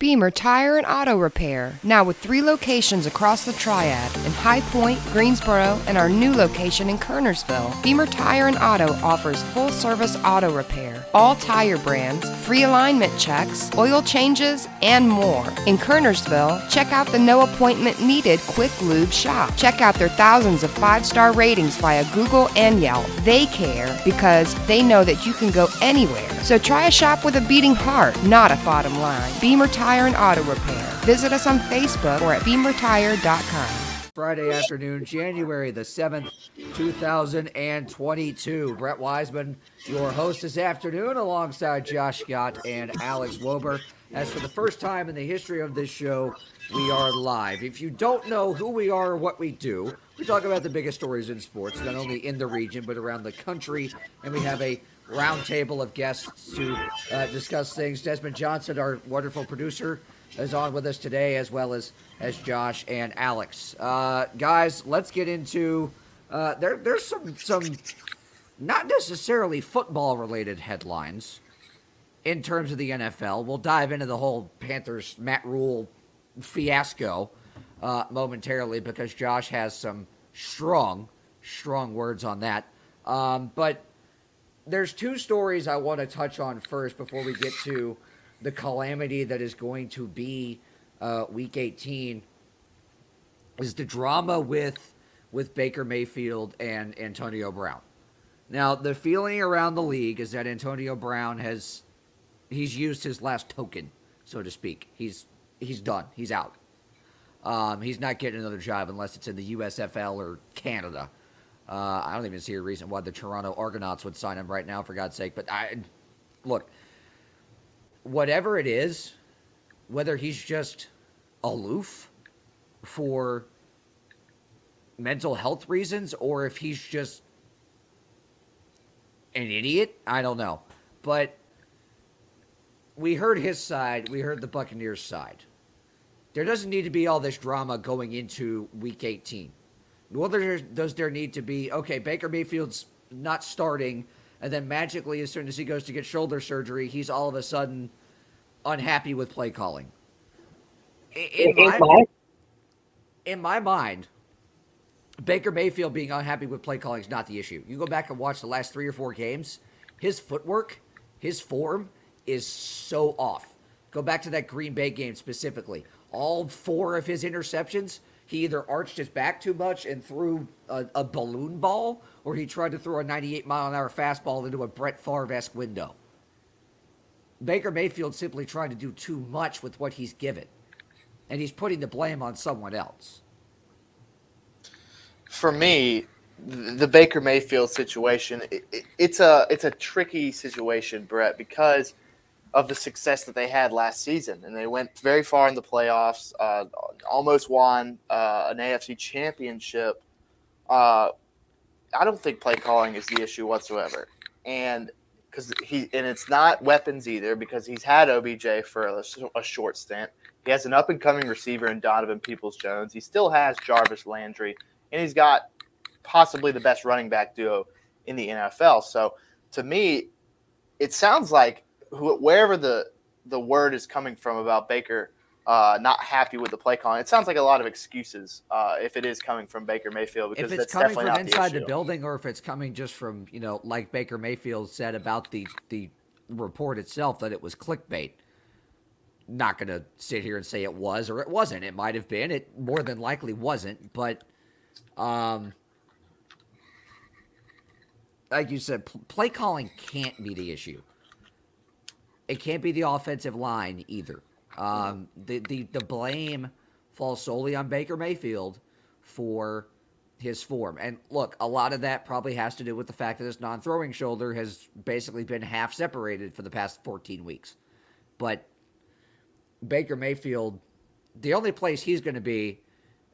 Beamer Tire and Auto Repair, now with three locations across the Triad in High Point, Greensboro, and our new location in Kernersville. Beamer Tire and Auto offers full service auto repair, all tire brands, free alignment checks, oil changes, and more. In Kernersville, check out the no appointment needed Quick Lube shop. Check out their thousands of five star ratings via Google and Yelp. They care because they know that you can go anywhere. So try a shop with a beating heart, not a bottom line. Beamer Tire and Auto Repair. Visit us on Facebook or at beamertire.com. Friday afternoon, January the 7th, 2022. Brett Wiseman, your host this afternoon, alongside Josh Scott and Alex Wober. As for the first time in the history of this show, we are live. If you don't know who we are or what we do, we talk about the biggest stories in sports, not only in the region, but around the country. And we have a roundtable of guests to uh, discuss things. Desmond Johnson, our wonderful producer, is on with us today, as well as as Josh and Alex. Uh, guys, let's get into uh, there. There's some some not necessarily football related headlines in terms of the NFL. We'll dive into the whole Panthers Matt Rhule fiasco uh, momentarily because Josh has some strong strong words on that. Um, but there's two stories I want to touch on first before we get to the calamity that is going to be uh, Week 18. Is the drama with with Baker Mayfield and Antonio Brown? Now the feeling around the league is that Antonio Brown has he's used his last token, so to speak. He's he's done. He's out. Um, he's not getting another job unless it's in the USFL or Canada. Uh, I don't even see a reason why the Toronto Argonauts would sign him right now, for God's sake. But I look, whatever it is, whether he's just aloof for mental health reasons or if he's just an idiot, I don't know. But we heard his side, we heard the Buccaneers side. There doesn't need to be all this drama going into week 18. Well, there, does there need to be okay? Baker Mayfield's not starting, and then magically, as soon as he goes to get shoulder surgery, he's all of a sudden unhappy with play calling. In, in my, in my mind, Baker Mayfield being unhappy with play calling is not the issue. You go back and watch the last three or four games, his footwork, his form is so off. Go back to that Green Bay game specifically. All four of his interceptions he either arched his back too much and threw a, a balloon ball, or he tried to throw a 98 mile an hour fastball into a Brett Favre esque window. Baker Mayfield simply trying to do too much with what he's given, and he's putting the blame on someone else. For me, the Baker Mayfield situation, it, it, it's a it's a tricky situation, Brett, because of the success that they had last season, and they went very far in the playoffs. Uh, almost won uh, an AFC championship. Uh, I don't think play calling is the issue whatsoever, and because he and it's not weapons either because he's had OBJ for a, a short stint. He has an up and coming receiver in Donovan Peoples Jones. He still has Jarvis Landry, and he's got possibly the best running back duo in the NFL. So to me, it sounds like wherever the the word is coming from about Baker uh, not happy with the play calling, it sounds like a lot of excuses uh, if it is coming from Baker Mayfield because if it's coming from inside the, the, building or if it's coming just from you know like Baker Mayfield said about the the report itself that it was clickbait. Not going to sit here and say it was or it wasn't. It might have been. It more than likely wasn't. But, um, like you said, play calling can't be the issue it can't be the offensive line either. Um, the, the the blame falls solely on Baker Mayfield for his form. And look, a lot of that probably has to do with the fact that his non-throwing shoulder has basically been half separated for the past 14 weeks. But Baker Mayfield, the only place he's going to be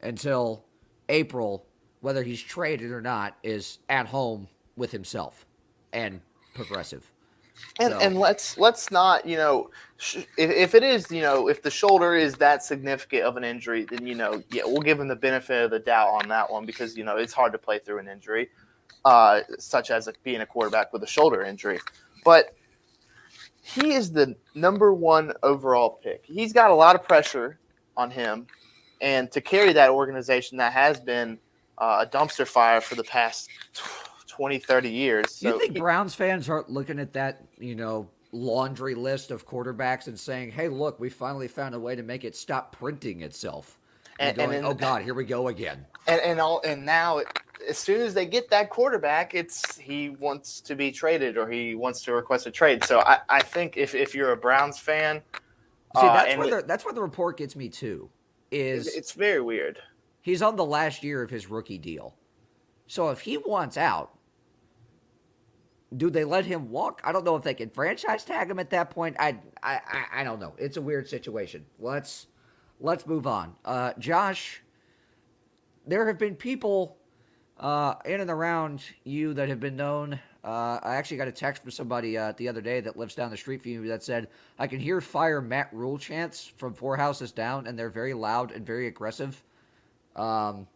until April, whether he's traded or not, is at home with himself and progressive. And, so. and let's let's not you know if, if it is you know if the shoulder is that significant of an injury then you know yeah we'll give him the benefit of the doubt on that one because you know it's hard to play through an injury uh, such as being a quarterback with a shoulder injury but he is the number one overall pick. He's got a lot of pressure on him, and to carry that organization that has been uh, a dumpster fire for the past 20, 30 years. So you think Browns fans aren't looking at that, you know, laundry list of quarterbacks and saying, "Hey, look, we finally found a way to make it stop printing itself." And, and going, and, "Oh God, here we go again." And and all and now, as soon as they get that quarterback, it's he wants to be traded or he wants to request a trade. So I, I think if if you're a Browns fan, see uh, that's where the, that's where the report gets me too. Is it's very weird. He's on the last year of his rookie deal. So if he wants out, do they let him walk? I don't know if they can franchise tag him at that point. I I I don't know. It's a weird situation. Let's let's move on. Uh, Josh, there have been people uh, in and around you that have been known. Uh, I actually got a text from somebody uh, the other day that lives down the street from you that said, I can hear fire Matt Rhule chants from four houses down, and they're very loud and very aggressive. Um,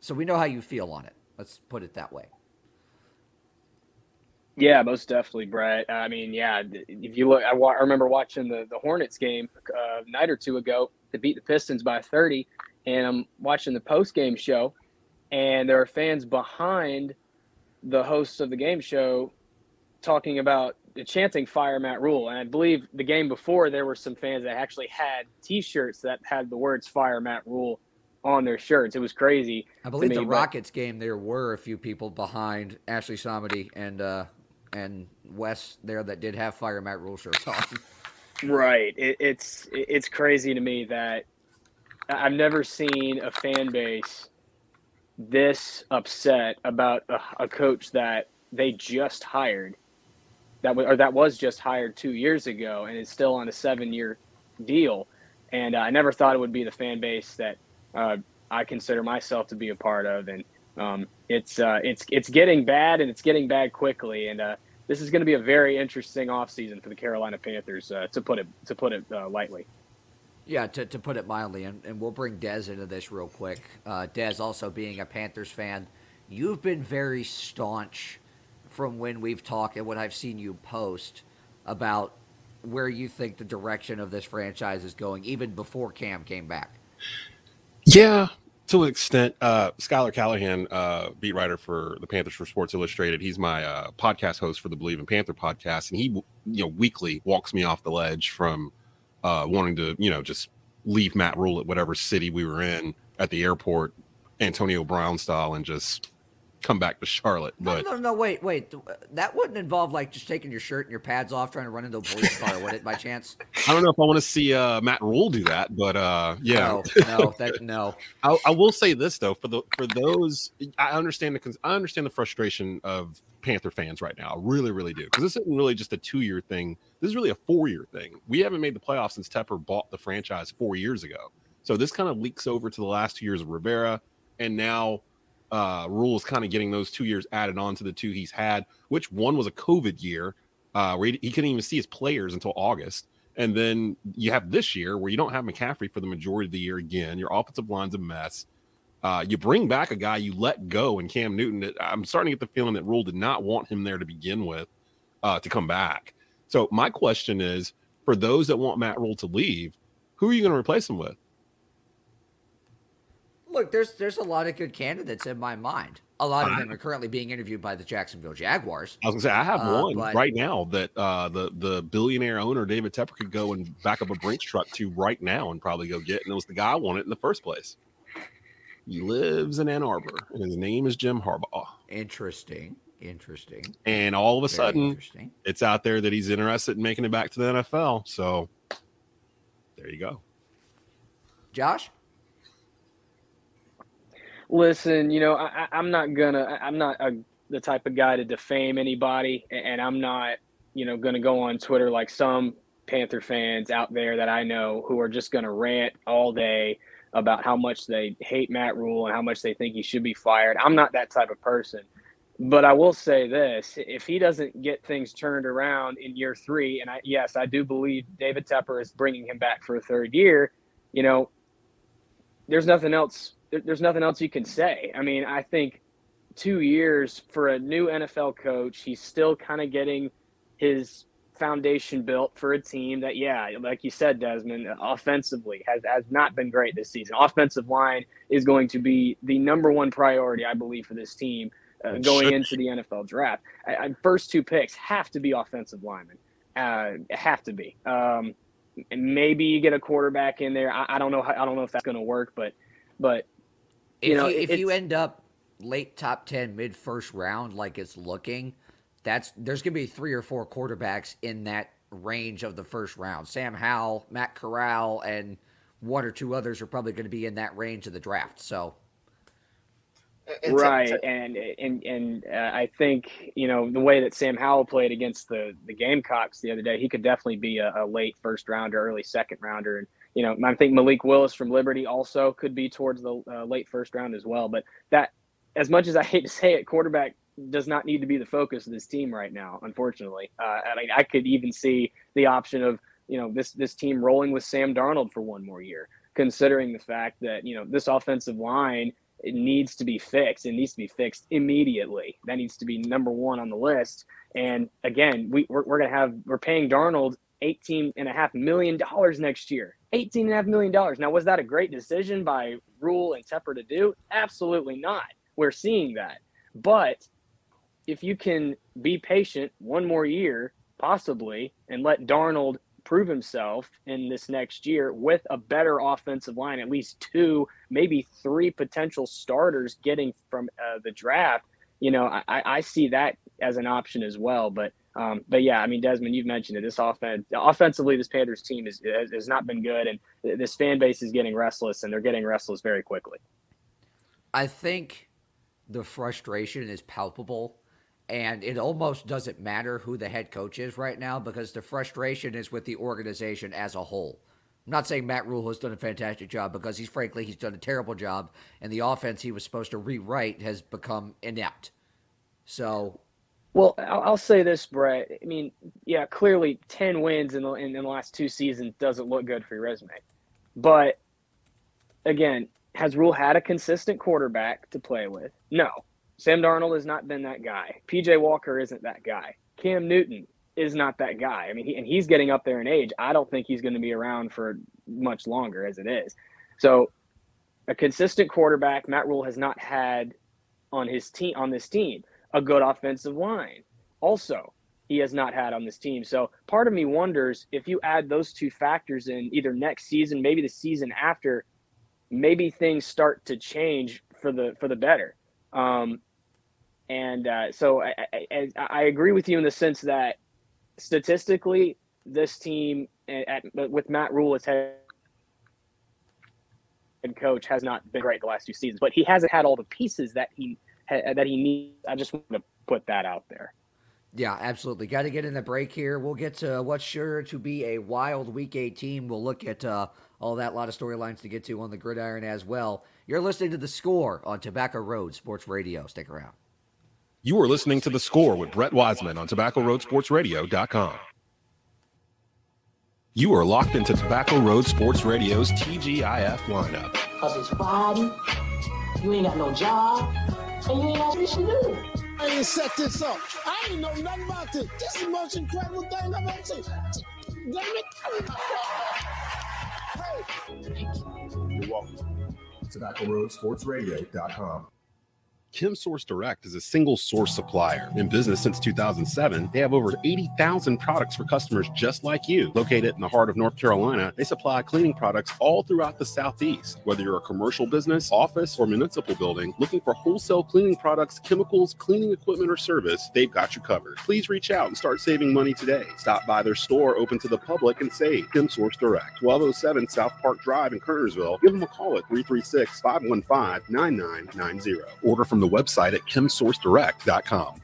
so we know how you feel on it. Let's put it that way. Yeah, most definitely, Brett. I mean, yeah, if you look, I, wa- I remember watching the, the Hornets game uh, a night or two ago to beat the Pistons by 30, and I'm watching the post game show, and there are fans behind the hosts of the game show talking about the chanting "Fire Matt Rhule. and I believe the game before there were some fans that actually had T-shirts that had the words "Fire Matt Rhule on their shirts. It was crazy. I believe me, the Rockets game there were a few people behind Ashley ShahAhmadi and uh, and Wes there that did have Fire Matt Rhule shirts on. Right. It, it's it's crazy to me that I've never seen a fan base this upset about a, a coach that they just hired that was or that was just hired two years ago and is still on a seven year deal. And uh, I never thought it would be the fan base that uh, I consider myself to be a part of. And um, it's uh, it's it's getting bad and it's getting bad quickly. And uh, this is going to be a very interesting offseason for the Carolina Panthers, uh, to put it to put it uh, lightly. Yeah, to, to put it mildly, and, and we'll bring Dez into this real quick. Uh, Dez, also being a Panthers fan, you've been very staunch from when we've talked and what I've seen you post about where you think the direction of this franchise is going, even before Cam came back. Yeah, to an extent. Uh, Schuyler Callihan, uh, beat writer for the Panthers for Sports Illustrated, he's my uh, podcast host for the Believe in Panther podcast, and he, you know, weekly walks me off the ledge from uh, wanting to, you know, just leave Matt Rhule at whatever city we were in at the airport, Antonio Brown style, and just come back to Charlotte. But no, no, no, wait, wait. That wouldn't involve like just taking your shirt and your pads off, trying to run into a police car, would it? By chance? I don't know if I want to see uh, Matt Rhule do that, but uh, yeah, no, no, that, no. I, I, will say this though, for the for those, I understand the I understand the frustration of Panther fans right now. I really, really do, because this isn't really just a two year thing. This is really a four year thing. We haven't made the playoffs since Tepper bought the franchise four years ago. So this kind of leaks over to the last two years of Rivera, and now uh, Rhule's kind of getting those two years added on to the two he's had, which one was a COVID year uh, where he, he couldn't even see his players until August. And then you have this year where you don't have McCaffrey for the majority of the year again. Your offensive line's a mess. Uh, you bring back a guy you let go in Cam Newton. I'm starting to get the feeling that Rhule did not want him there to begin with uh, to come back. So my question is, for those that want Matt Rhule to leave, who are you going to replace him with? Look, there's there's a lot of good candidates in my mind. A lot of them are currently being interviewed by the Jacksonville Jaguars. I was gonna say I have uh, one but, right now that uh, the the billionaire owner David Tepper could go and back up a Brinks truck to right now and probably go get, and it was the guy I wanted in the first place. He lives in Ann Arbor, and his name is Jim Harbaugh. Interesting, interesting. And all of a Very sudden, it's out there that he's interested in making it back to the NFL. So there you go. Josh. Listen, you know, I, am not gonna. I'm not a, the type of guy to defame anybody, and I'm not, you know, gonna go on Twitter like some Panther fans out there that I know who are just gonna rant all day about how much they hate Matt Rhule and how much they think he should be fired. I'm not that type of person. But I will say this: if he doesn't get things turned around in year three, and I, yes, I do believe David Tepper is bringing him back for a third year. You know, there's nothing else there's nothing else you can say. I mean, I think two years for a new NFL coach, he's still kind of getting his foundation built for a team that, yeah, like you said, Desmond, offensively has, has not been great this season. Offensive line is going to be the number one priority, I believe, for this team uh, going into the NFL draft. I, I, first two picks have to be offensive linemen. Uh, have to be. Um, maybe you get a quarterback in there. I, I don't know. How, I don't know if that's going to work, but but you if know, you, if you end up late top ten, mid first round, like it's looking, that's there's going to be three or four quarterbacks in that range of the first round. Sam Howell, Matt Corral, and one or two others are probably going to be in that range of the draft. So. It's right, a, a, and and and uh, I think you know the way that Sam Howell played against the the Gamecocks the other day, he could definitely be a, a late first rounder, early second rounder, and you know I think Malik Willis from Liberty also could be towards the uh, late first round as well. But that, as much as I hate to say it, quarterback does not need to be the focus of this team right now. Unfortunately, uh, I mean, I could even see the option of you know this this team rolling with Sam Darnold for one more year, considering the fact that you know this offensive line it needs to be fixed. It needs to be fixed immediately. That needs to be number one on the list. And again, we we're, we're gonna have we're paying Darnold eighteen and a half million dollars next year. Eighteen and a half million dollars. Now, was that a great decision by Rhule and Tepper to do? Absolutely not. We're seeing that, but if you can be patient one more year, possibly, and let Darnold prove himself in this next year with a better offensive line, at least two, maybe three potential starters getting from uh, the draft, you know, I, I see that as an option as well. But um, but yeah, I mean, Desmond, you've mentioned it. This offense, offensively, this Panthers team is, has not been good, and this fan base is getting restless, and they're getting restless very quickly. I think the frustration is palpable and it almost doesn't matter who the head coach is right now because the frustration is with the organization as a whole. I'm not saying Matt Rhule has done a fantastic job because he's frankly he's done a terrible job, and the offense he was supposed to rewrite has become inept. So, well, I'll, say this, Brett. I mean, yeah, clearly ten wins in the in the last two seasons doesn't look good for your resume, but again, has Rhule had a consistent quarterback to play with? No. Sam Darnold has not been that guy. PJ Walker isn't that guy. Cam Newton is not that guy. I mean, he, and he's getting up there in age. I don't think he's going to be around for much longer as it is. So, a consistent quarterback, Matt Rhule has not had on his team on this team. A good offensive line, also he has not had on this team. So part of me wonders if you add those two factors in either next season, maybe the season after, maybe things start to change for the for the better. Um, and uh, so I, I, I, agree with you in the sense that statistically, this team at, at, with Matt Rhule as head coach has not been great the last two seasons, but he hasn't had all the pieces that he that he needs. I just want to put that out there. Yeah, absolutely. Got to get in the break here. We'll get to what's sure to be a wild Week 18. We'll look at uh, all that, lot of storylines to get to on the gridiron as well. You're listening to The Score on Tobacco Road Sports Radio. Stick around. You are listening to The Score with Brett Wiseman on TobaccoRoadSportsRadio.com. You are locked into Tobacco Road Sports Radio's TGIF lineup. Cause it's Friday, you ain't got no job, and you ain't got shit to do. I ain't set this up. I ain't know nothing about this. This is the most incredible thing I've ever seen. Damn it. Hey. You're welcome. TobaccoRoadSportsRadio.com. Kim Source Direct is a single source supplier. In business since 2007, they have over 80,000 products for customers just like you. Located in the heart of North Carolina, they supply cleaning products all throughout the Southeast. Whether you're a commercial business, office, or municipal building looking for wholesale cleaning products, chemicals, cleaning equipment, or service, they've got you covered. Please reach out and start saving money today. Stop by their store open to the public and save. Kim Source Direct, 1207 South Park Drive in Kernersville. Give them a call at 336 515 9990. Order from the website at kimsourcedirect.com.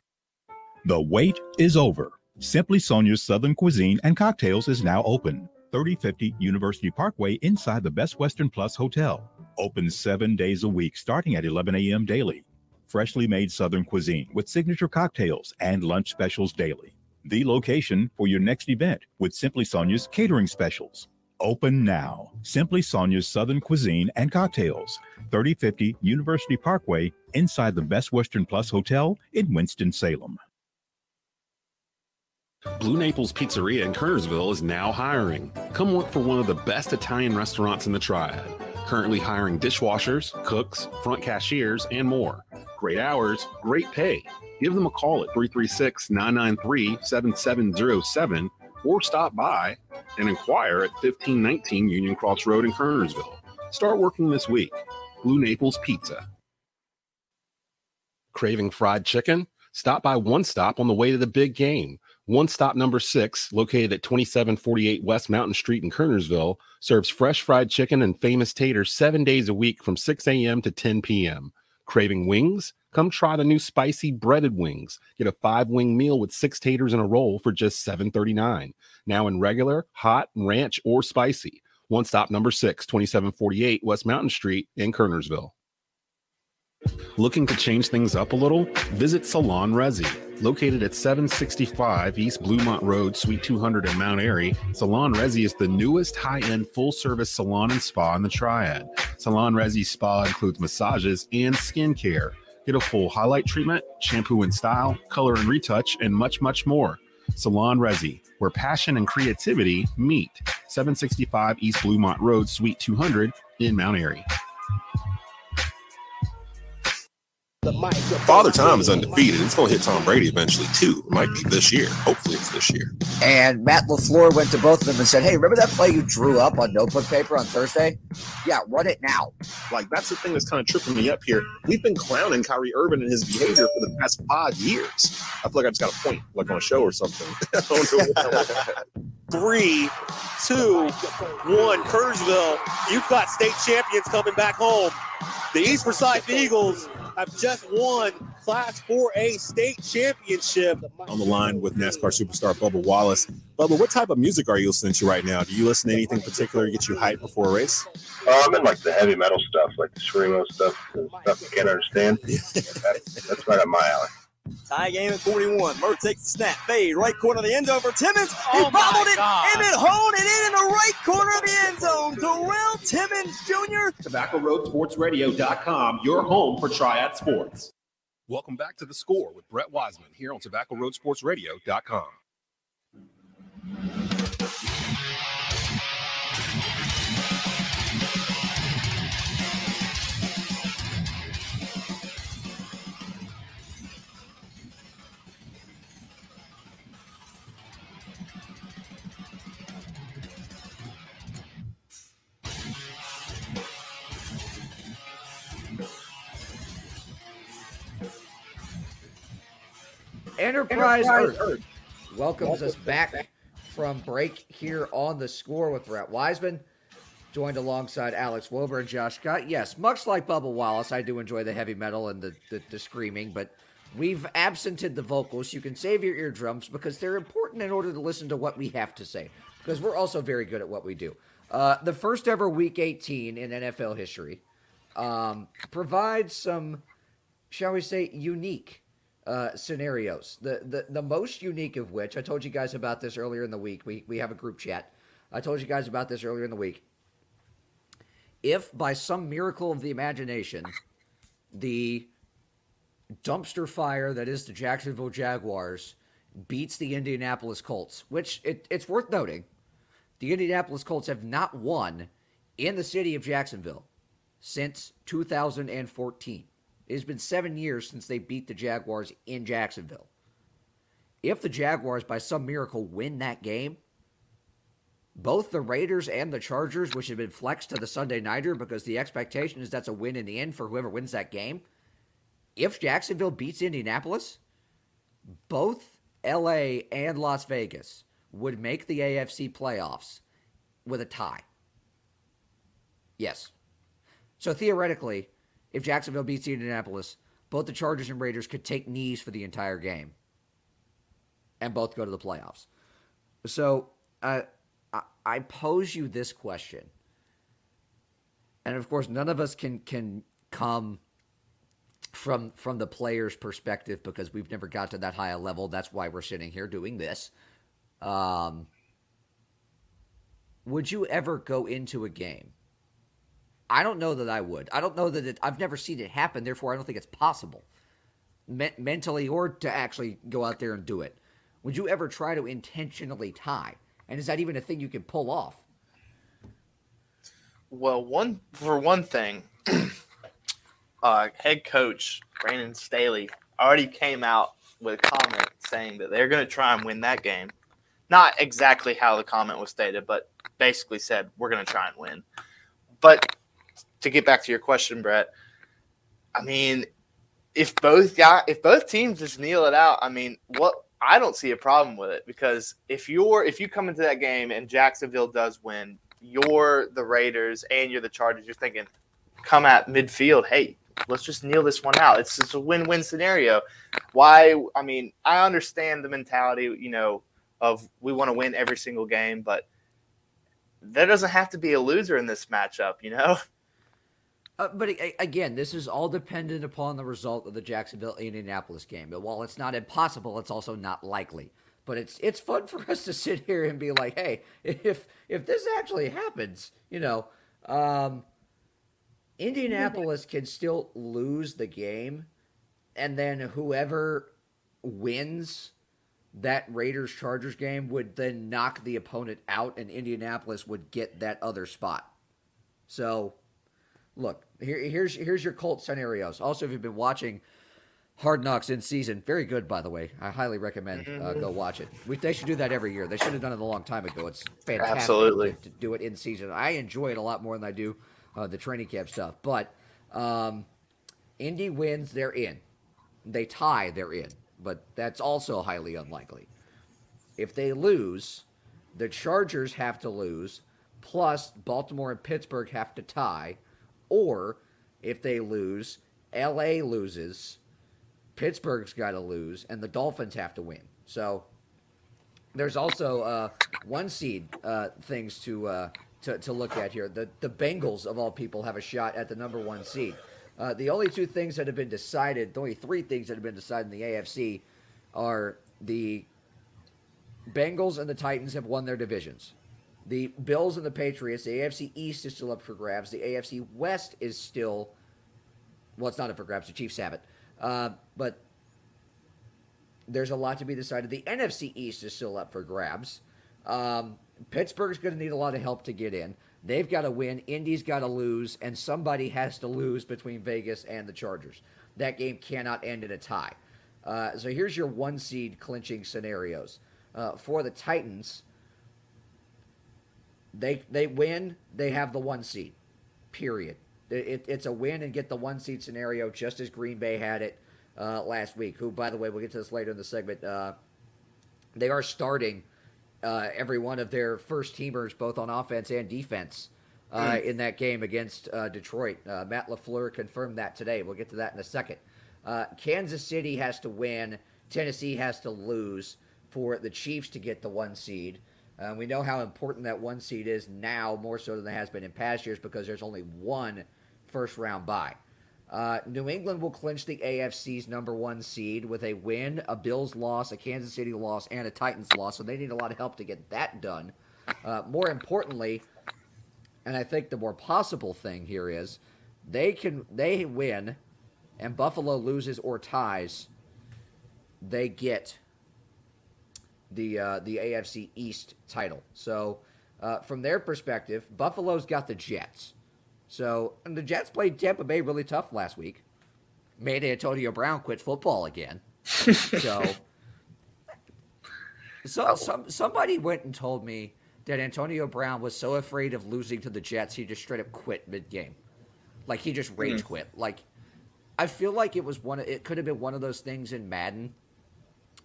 The wait is over. Simply Sonia's Southern Cuisine and Cocktails is now open. 3050 University Parkway inside the Best Western Plus Hotel. Open seven days a week starting at 11 a.m. daily. Freshly made Southern cuisine with signature cocktails and lunch specials daily. The location for your next event with Simply Sonia's catering specials. Open now. Simply Sonia's Southern Cuisine and Cocktails, 3050 University Parkway, inside the Best Western Plus Hotel in Winston-Salem. Blue Naples Pizzeria in Kernersville is now hiring. Come work for one of the best Italian restaurants in the Triad. Currently hiring dishwashers, cooks, front cashiers, and more. Great hours, great pay. Give them a call at 336 993 7707 or stop by and inquire at 1519 Union Cross Road in Kernersville. Start working this week. Blue Naples Pizza. Craving fried chicken? Stop by One Stop on the way to the big game. One Stop number six, located at 2748 West Mountain Street in Kernersville, serves fresh fried chicken and famous taters seven days a week from 6 a.m. to 10 p.m. Craving wings? Come try the new spicy breaded wings. Get a five wing meal with six taters in a roll for just $7.39. Now in regular, hot, ranch, or spicy. One stop number six, 2748 West Mountain Street in Kernersville. Looking to change things up a little? Visit Salon Resi. Located at 765 East Bluemont Road, Suite 200 in Mount Airy, Salon Resi is the newest high end full service salon and spa in the Triad. Salon Resi Spa includes massages and skincare. Get a full highlight treatment, shampoo and style, color and retouch, and much, much more. Salon Resi, where passion and creativity meet. 765 East Bluemont Road, Suite 200 in Mount Airy. Father Time is undefeated. It's going to hit Tom Brady eventually, too. It might be this year. Hopefully, it's this year. And Matt LaFleur went to both of them and said, Hey, remember that play you drew up on notebook paper on Thursday? Yeah, run it now. Like, that's the thing that's kind of tripping me up here. We've been clowning Kyrie Irving and his behavior for the past five years. I feel like I just got a point, like on a show or something. Three, two, one. Kernersville, you've got state champions coming back home. The East Forsyth Eagles have just won Class 4A state championship. On the line with NASCAR superstar Bubba Wallace. Bubba, what type of music are you listening to right now? Do you listen to anything particular to get you hyped before a race? Oh, I'm in like the heavy metal stuff, like the screamo stuff, the stuff you can't understand. that's, that's right up my alley. Tie game at 41. Murr takes the snap. Fade. Right corner of the end zone for Timmons. He Oh, bobbled it. God. Emmett honed it in in the right corner of the end zone. Darrell Timmons Jr. TobaccoRoadSportsRadio.com, your home for Triad Sports. Welcome back to the score with Brett Wiseman here on TobaccoRoadSportsRadio.com. Enterprise, Enterprise Earth, welcomes us back from break here on the score with Brett Wiseman, joined alongside Alex Wober and Josh Scott. Yes, much like Bubba Wallace, I do enjoy the heavy metal and the, the, the screaming, but we've absented the vocals. You can save your eardrums because they're important in order to listen to what we have to say, because we're also very good at what we do. Uh, the first ever Week 18 in NFL history um, provides some, shall we say, unique uh, scenarios. The, the the most unique of which I told you guys about this earlier in the week. We we have a group chat. I told you guys about this earlier in the week. If by some miracle of the imagination, the dumpster fire that is the Jacksonville Jaguars beats the Indianapolis Colts, which it, it's worth noting, the Indianapolis Colts have not won in the city of Jacksonville since 2014. It has been seven years since they beat the Jaguars in Jacksonville. If the Jaguars, by some miracle, win that game, both the Raiders and the Chargers, which have been flexed to the Sunday Nighter because the expectation is that's a win in the end for whoever wins that game, if Jacksonville beats Indianapolis, both LA and Las Vegas would make the AFC playoffs with a tie. Yes. So theoretically, if Jacksonville beats Indianapolis, both the Chargers and Raiders could take knees for the entire game and both go to the playoffs. So uh, I, pose you this question. And of course, none of us can can come from from the player's perspective because we've never got to that high a level. That's why we're sitting here doing this. Um, would you ever go into a game? I don't know that I would. I don't know that it, I've never seen it happen. Therefore, I don't think it's possible, Me- mentally or to actually go out there and do it. would you ever try to intentionally tie? And is that even a thing you can pull off? Well, one for one thing, uh, head coach Brandon Staley already came out with a comment saying that they're going to try and win that game. Not exactly how the comment was stated, but basically said we're going to try and win. But to get back to your question, Brett, I mean, if both got if both teams just kneel it out, I mean, what I don't see a problem with it because if you're if you come into that game and Jacksonville does win, you're the Raiders and you're the Chargers, you're thinking, come at midfield, hey, let's just kneel this one out. It's just a win-win scenario. Why? I mean, I understand the mentality, you know, of we want to win every single game, but there doesn't have to be a loser in this matchup, you know. Uh, but again, this is all dependent upon the result of the Jacksonville Indianapolis game. But while it's not impossible, it's also not likely. But it's it's fun for us to sit here and be like, hey, if if this actually happens, you know, um, Indianapolis can still lose the game, and then whoever wins that Raiders Chargers game would then knock the opponent out, and Indianapolis would get that other spot. So, look, here, here's here's your Colt scenarios. Also, if you've been watching Hard Knocks in season, very good by the way. I highly recommend uh, go watch it. We, they should do that every year. They should have done it a long time ago. It's fantastic Absolutely. to, to do it in season. I enjoy it a lot more than I do uh, the training camp stuff. But um, Indy wins, they're in. They tie, they're in. But that's also highly unlikely. If they lose, the Chargers have to lose, plus Baltimore and Pittsburgh have to tie. Or if they lose, LA loses, Pittsburgh's got to lose, and the Dolphins have to win. So there's also uh, one seed uh, things to, uh, to to look at here. The the Bengals of all people have a shot at the number one seed. Uh, the only two things that have been decided, the only three things that have been decided in the AFC, are the Bengals and the Titans have won their divisions. The Bills and the Patriots, the AFC East is still up for grabs. The AFC West is still, well, it's not up for grabs. The Chiefs have it. Uh, but there's a lot to be decided. The NFC East is still up for grabs. Um, Pittsburgh's going to need a lot of help to get in. They've got to win. Indy's got to lose, and somebody has to lose between Vegas and the Chargers. That game cannot end in a tie. Uh, so here's your one seed clinching scenarios. Uh, for the Titans, they they win, they have the one seed. Period. It, it- it's a win and get the one seed scenario, just as Green Bay had it uh, last week. Who, by the way, we'll get to this later in the segment. Uh, they are starting uh, every one of their first teamers, both on offense and defense, uh, Mm. in that game against uh, Detroit. Uh, Matt LaFleur confirmed that today. We'll get to that in a second. Uh, Kansas City has to win. Tennessee has to lose for the Chiefs to get the one seed. Uh, we know how important that one seed is now, more so than it has been in past years, because there's only one first round bye. Uh, New England will clinch the AFC's number one seed with a win, a Bills loss, a Kansas City loss, and a Titans loss. So they need a lot of help to get that done. Uh, more importantly, and I think the more possible thing here is they can they win, and Buffalo loses or ties. They get the uh, the AFC East title. So uh, from their perspective, Buffalo's got the Jets. So and the Jets played Tampa Bay really tough last week. Made Antonio Brown quit football again. so so some somebody went and told me that Antonio Brown was so afraid of losing to the Jets he just straight up quit mid game. Like he just rage Hmm. quit. Like I feel like it was one of, it could have been one of those things in Madden.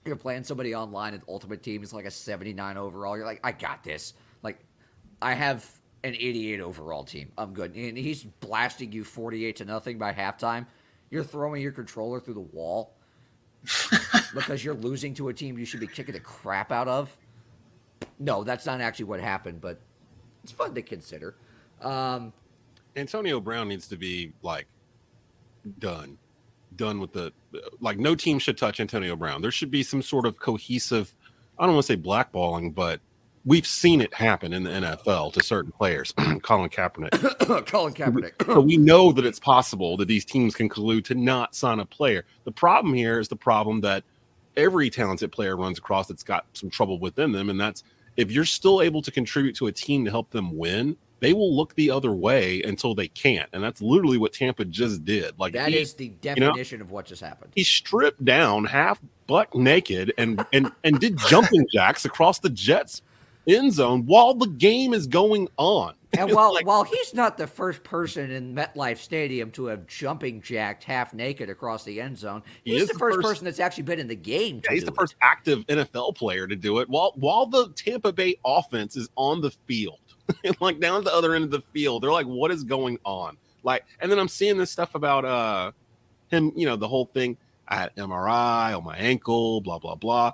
You're playing somebody online and Ultimate Team it's like a 79 overall. You're like, I got this. Like I have an 88 overall team. I'm good. And he's blasting you 48 to nothing by halftime. You're throwing your controller through the wall because you're losing to a team you should be kicking the crap out of. No, that's not actually what happened, but it's fun to consider. Um, Antonio Brown needs to be like done, done with the like. No team should touch Antonio Brown. There should be some sort of cohesive. I don't want to say blackballing, but we've seen it happen in the NFL to certain players. Colin Kaepernick. Colin Kaepernick. so we know that it's possible that these teams can collude to not sign a player. The problem here is the problem that every talented player runs across that's got some trouble within them, and that's if you're still able to contribute to a team to help them win, they will look the other way until they can't, and that's literally what Tampa just did. Like That he- is the you know, definition of what just happened. he stripped down half butt naked and and and did jumping jacks across the Jets end zone while the game is going on. And while like, while he's not the first person in MetLife Stadium to have jumping jacked half naked across the end zone, He he's is the the first, first- person that's actually been in the game. Yeah, he's the it. first active NFL player to do it while while the Tampa Bay offense is on the field. like down at the other end of the field. They're like, what is going on? Like, and then I'm seeing this stuff about uh him, you know, the whole thing. I had MRI on my ankle, blah, blah, blah.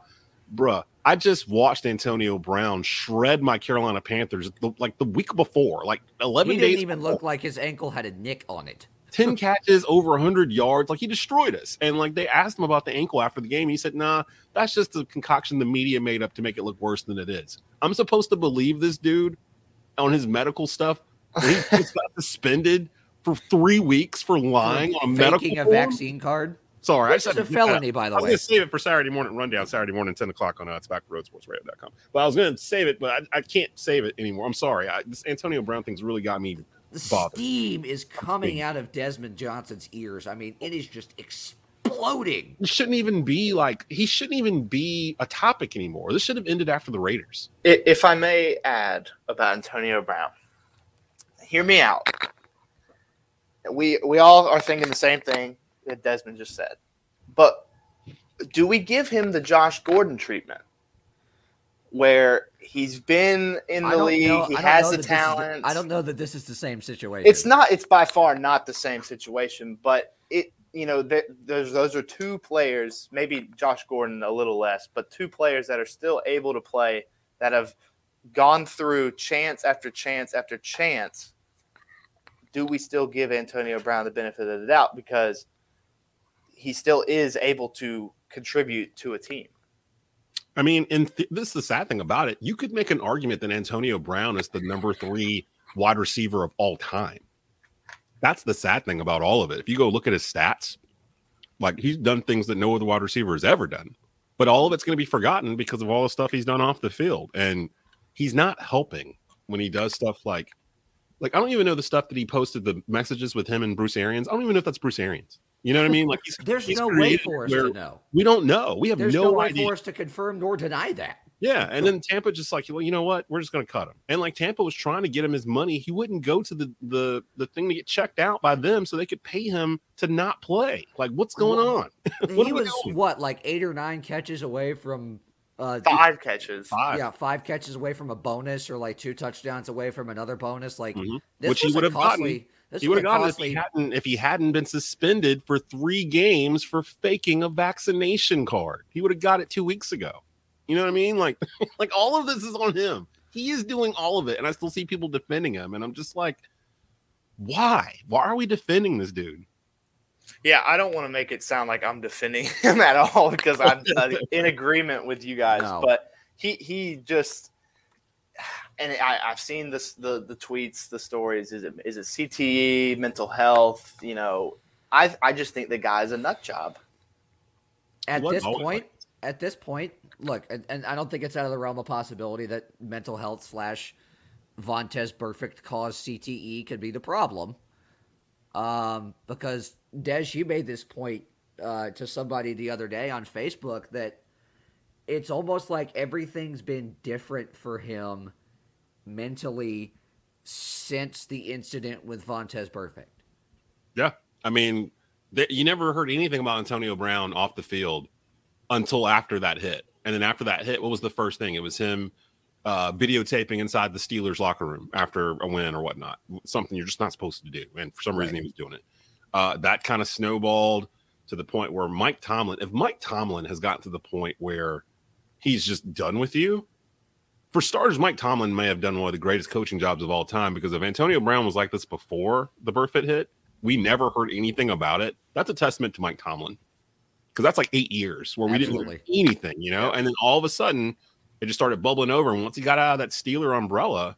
Bruh, I just watched Antonio Brown shred my Carolina Panthers the, like the week before, like 11 He days didn't even look like his ankle had a nick on it. 10 catches over 100 yards like he destroyed us and like they asked him about the ankle after the game he said nah that's just a concoction the media made up to make it look worse than it is i'm supposed to believe this dude on his medical stuff he just got suspended for three weeks for lying on a medical faking a form? vaccine card. Sorry, Which I is just a had that felony, out. by the way. I was going to save it for Saturday morning rundown, Saturday morning, 10 o'clock on uh, it's back roadsportsradio.com. But I was going to save it, but I, I can't save it anymore. I'm sorry. I, this Antonio Brown thing's really got me The bothered. steam is coming out of Desmond Johnson's ears. I mean, it is just exploding. He shouldn't even be like, he shouldn't even be a topic anymore. This should have ended after the Raiders. If I may add about Antonio Brown, hear me out. We we all are thinking the same thing that Desmond just said, but do we give him the Josh Gordon treatment, where he's been in the league, know- he has the that this is the- talent? I don't know that this is the same situation. It's not. It's by far not the same situation, but it. You know, th- those those are two players. Maybe Josh Gordon a little less, but two players that are still able to play that have gone through chance after chance after chance. Do we still give Antonio Brown the benefit of the doubt because he still is able to contribute to a team? I mean, and th- this is the sad thing about it. You could make an argument that Antonio Brown is the number three wide receiver of all time. That's the sad thing about all of it. If you go look at his stats, like he's done things that no other wide receiver has ever done, but all of it's going to be forgotten because of all the stuff he's done off the field. And he's not helping when he does stuff like, like I don't even know the stuff that he posted the messages with him and Bruce Arians. I don't even know if that's Bruce Arians. You know what I mean? Like he's, There's he's no way for us to know. We don't know. We have There's no, no, way idea. for us to confirm nor deny that. Yeah, and then Tampa just like, well, you know what? We're just going to cut him. And like Tampa was trying to get him his money, he wouldn't go to the the the thing to get checked out by them so they could pay him to not play. Like, what's going on? What he was doing? what, like eight or nine catches away from uh, Five catches. Five. Yeah, five catches away from a bonus, or like two touchdowns away from another bonus. Like Mhm. this Which he would have costly. gotten. This He would have gotten if he hadn't if he hadn't been suspended for three games for faking a vaccination card. He would have got it two weeks ago. You know what I mean? Like, like all of this is on him. He is doing all of it, and I still see people defending him, and I'm just like, why? Why are we defending this dude? Yeah, I don't want to make it sound like I'm defending him at all because I'm uh, in agreement with you guys. No. But he he just and I, I've seen this the the tweets, the stories. Is it is it CTE, mental health? You know, I I just think the guy's a nut job. at was this point, at this point, look, and, and I don't think it's out of the realm of possibility that mental health slash Vontaze Burfict cause CTE could be the problem. Um, because Des, you made this point uh, to somebody the other day on Facebook that it's almost like everything's been different for him mentally since the incident with Vontaze Burfict. Yeah, I mean, th- you never heard anything about Antonio Brown off the field until after that hit, and then after that hit, what was the first thing? It was him uh, videotaping inside the Steelers locker room after a win or whatnot. Something you're just not supposed to do, and for some reason he was doing it. Uh, that kind of snowballed to the point where Mike Tomlin, if Mike Tomlin has gotten to the point where he's just done with you. For starters, Mike Tomlin may have done one of the greatest coaching jobs of all time because if Antonio Brown was like this before the Burfict hit, we never heard anything about it. That's a testament to Mike Tomlin because that's like eight years where we didn't hear anything, you know. And then all of a sudden, it just started bubbling over. And once he got out of that Steeler umbrella,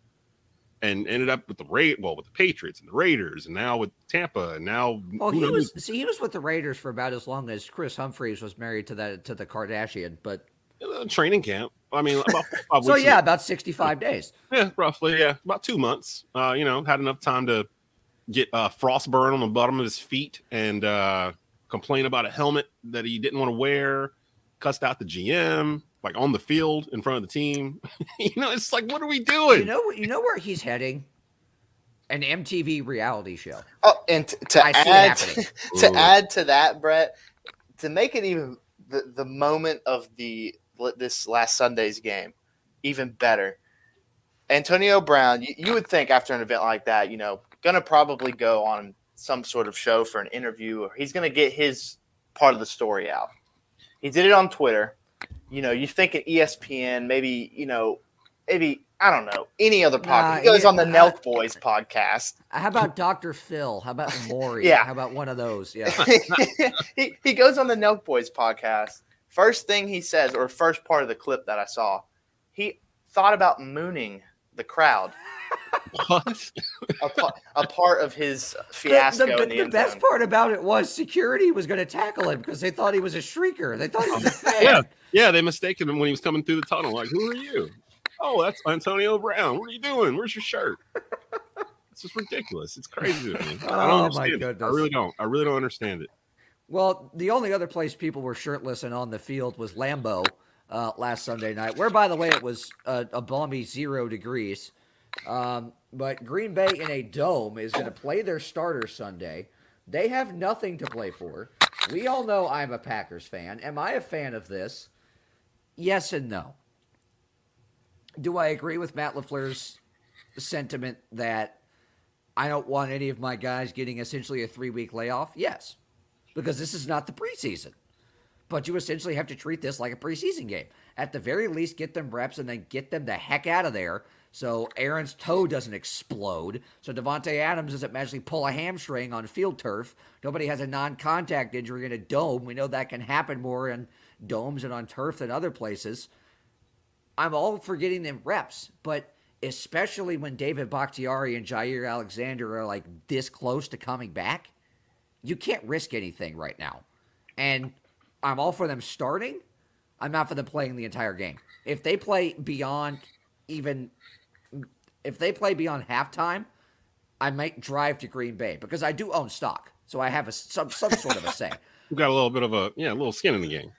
and ended up with the rate well with the Patriots and the Raiders and now with Tampa and now Well, he was see he was with the Raiders for about as long as Kris Humphries was married to that to the Kardashian, but Uh, training camp. I mean, so yeah, ago. about sixty five days. Yeah, roughly. Yeah, about two months. Uh, you know, had enough time to get uh, frostburn on the bottom of his feet and uh, complain about a helmet that he didn't want to wear. Cussed out the GM, like on the field in front of the team. you know, it's like, what are we doing? You know, you know where he's heading? An MTV reality show. Oh, and t- to I add happening. to add to that, Brett, to make it even the, the moment of the this last Sunday's game even better. Antonio Brown, you, you would think after an event like that, you know, gonna probably go on some sort of show for an interview, or he's gonna get his part of the story out. He did it on Twitter. You know, you think at ESPN, maybe you know, maybe I don't know any other podcast. Nah, he goes yeah, on the uh, Nelk Boys podcast. How about Dr. Phil? How about Maury? Yeah. How about one of those? Yeah. he, he goes on the Nelk Boys podcast. First thing he says, or first part of the clip that I saw, he thought about mooning the crowd. What? A, pa- a part of his fiasco the- in the, the best part about it was security was going to tackle him because they thought he was a shrieker. They thought he was a fan. yeah, yeah, they mistaken him when he was coming through the tunnel. Like, who are you? Oh, that's Antonio Brown. What are you doing? Where's your shirt? It's just ridiculous. It's crazy. To me. I don't Oh, my understand it. I really don't. I really don't understand it. Well, the only other place people were shirtless and on the field was Lambeau uh, last Sunday night, where, by the way, it was uh, a balmy zero degrees. Um, but Green Bay in a dome is going to play their starter Sunday. They have nothing to play for. We all know I'm a Packers fan. Am I a fan of this? Yes and no. Do I agree with Matt LaFleur's sentiment that I don't want any of my guys getting essentially a three week layoff? Yes because this is not the preseason. But you essentially have to treat this like a preseason game. At the very least, get them reps and then get them the heck out of there so Aaron's toe doesn't explode. So Davante Adams doesn't magically pull a hamstring on field turf. Nobody has a non contact injury in a dome. We know that can happen more in domes and on turf than other places. I'm all for getting them reps, but especially when David Bakhtiari and Jaire Alexander are like this close to coming back, you can't risk anything right now. And I'm all for them starting. I'm not for them playing the entire game. If they play beyond even if they play beyond halftime, I might drive to Green Bay because I do own stock. So I have a some some sort of a say. We've got a little bit of a yeah, a little skin in the game.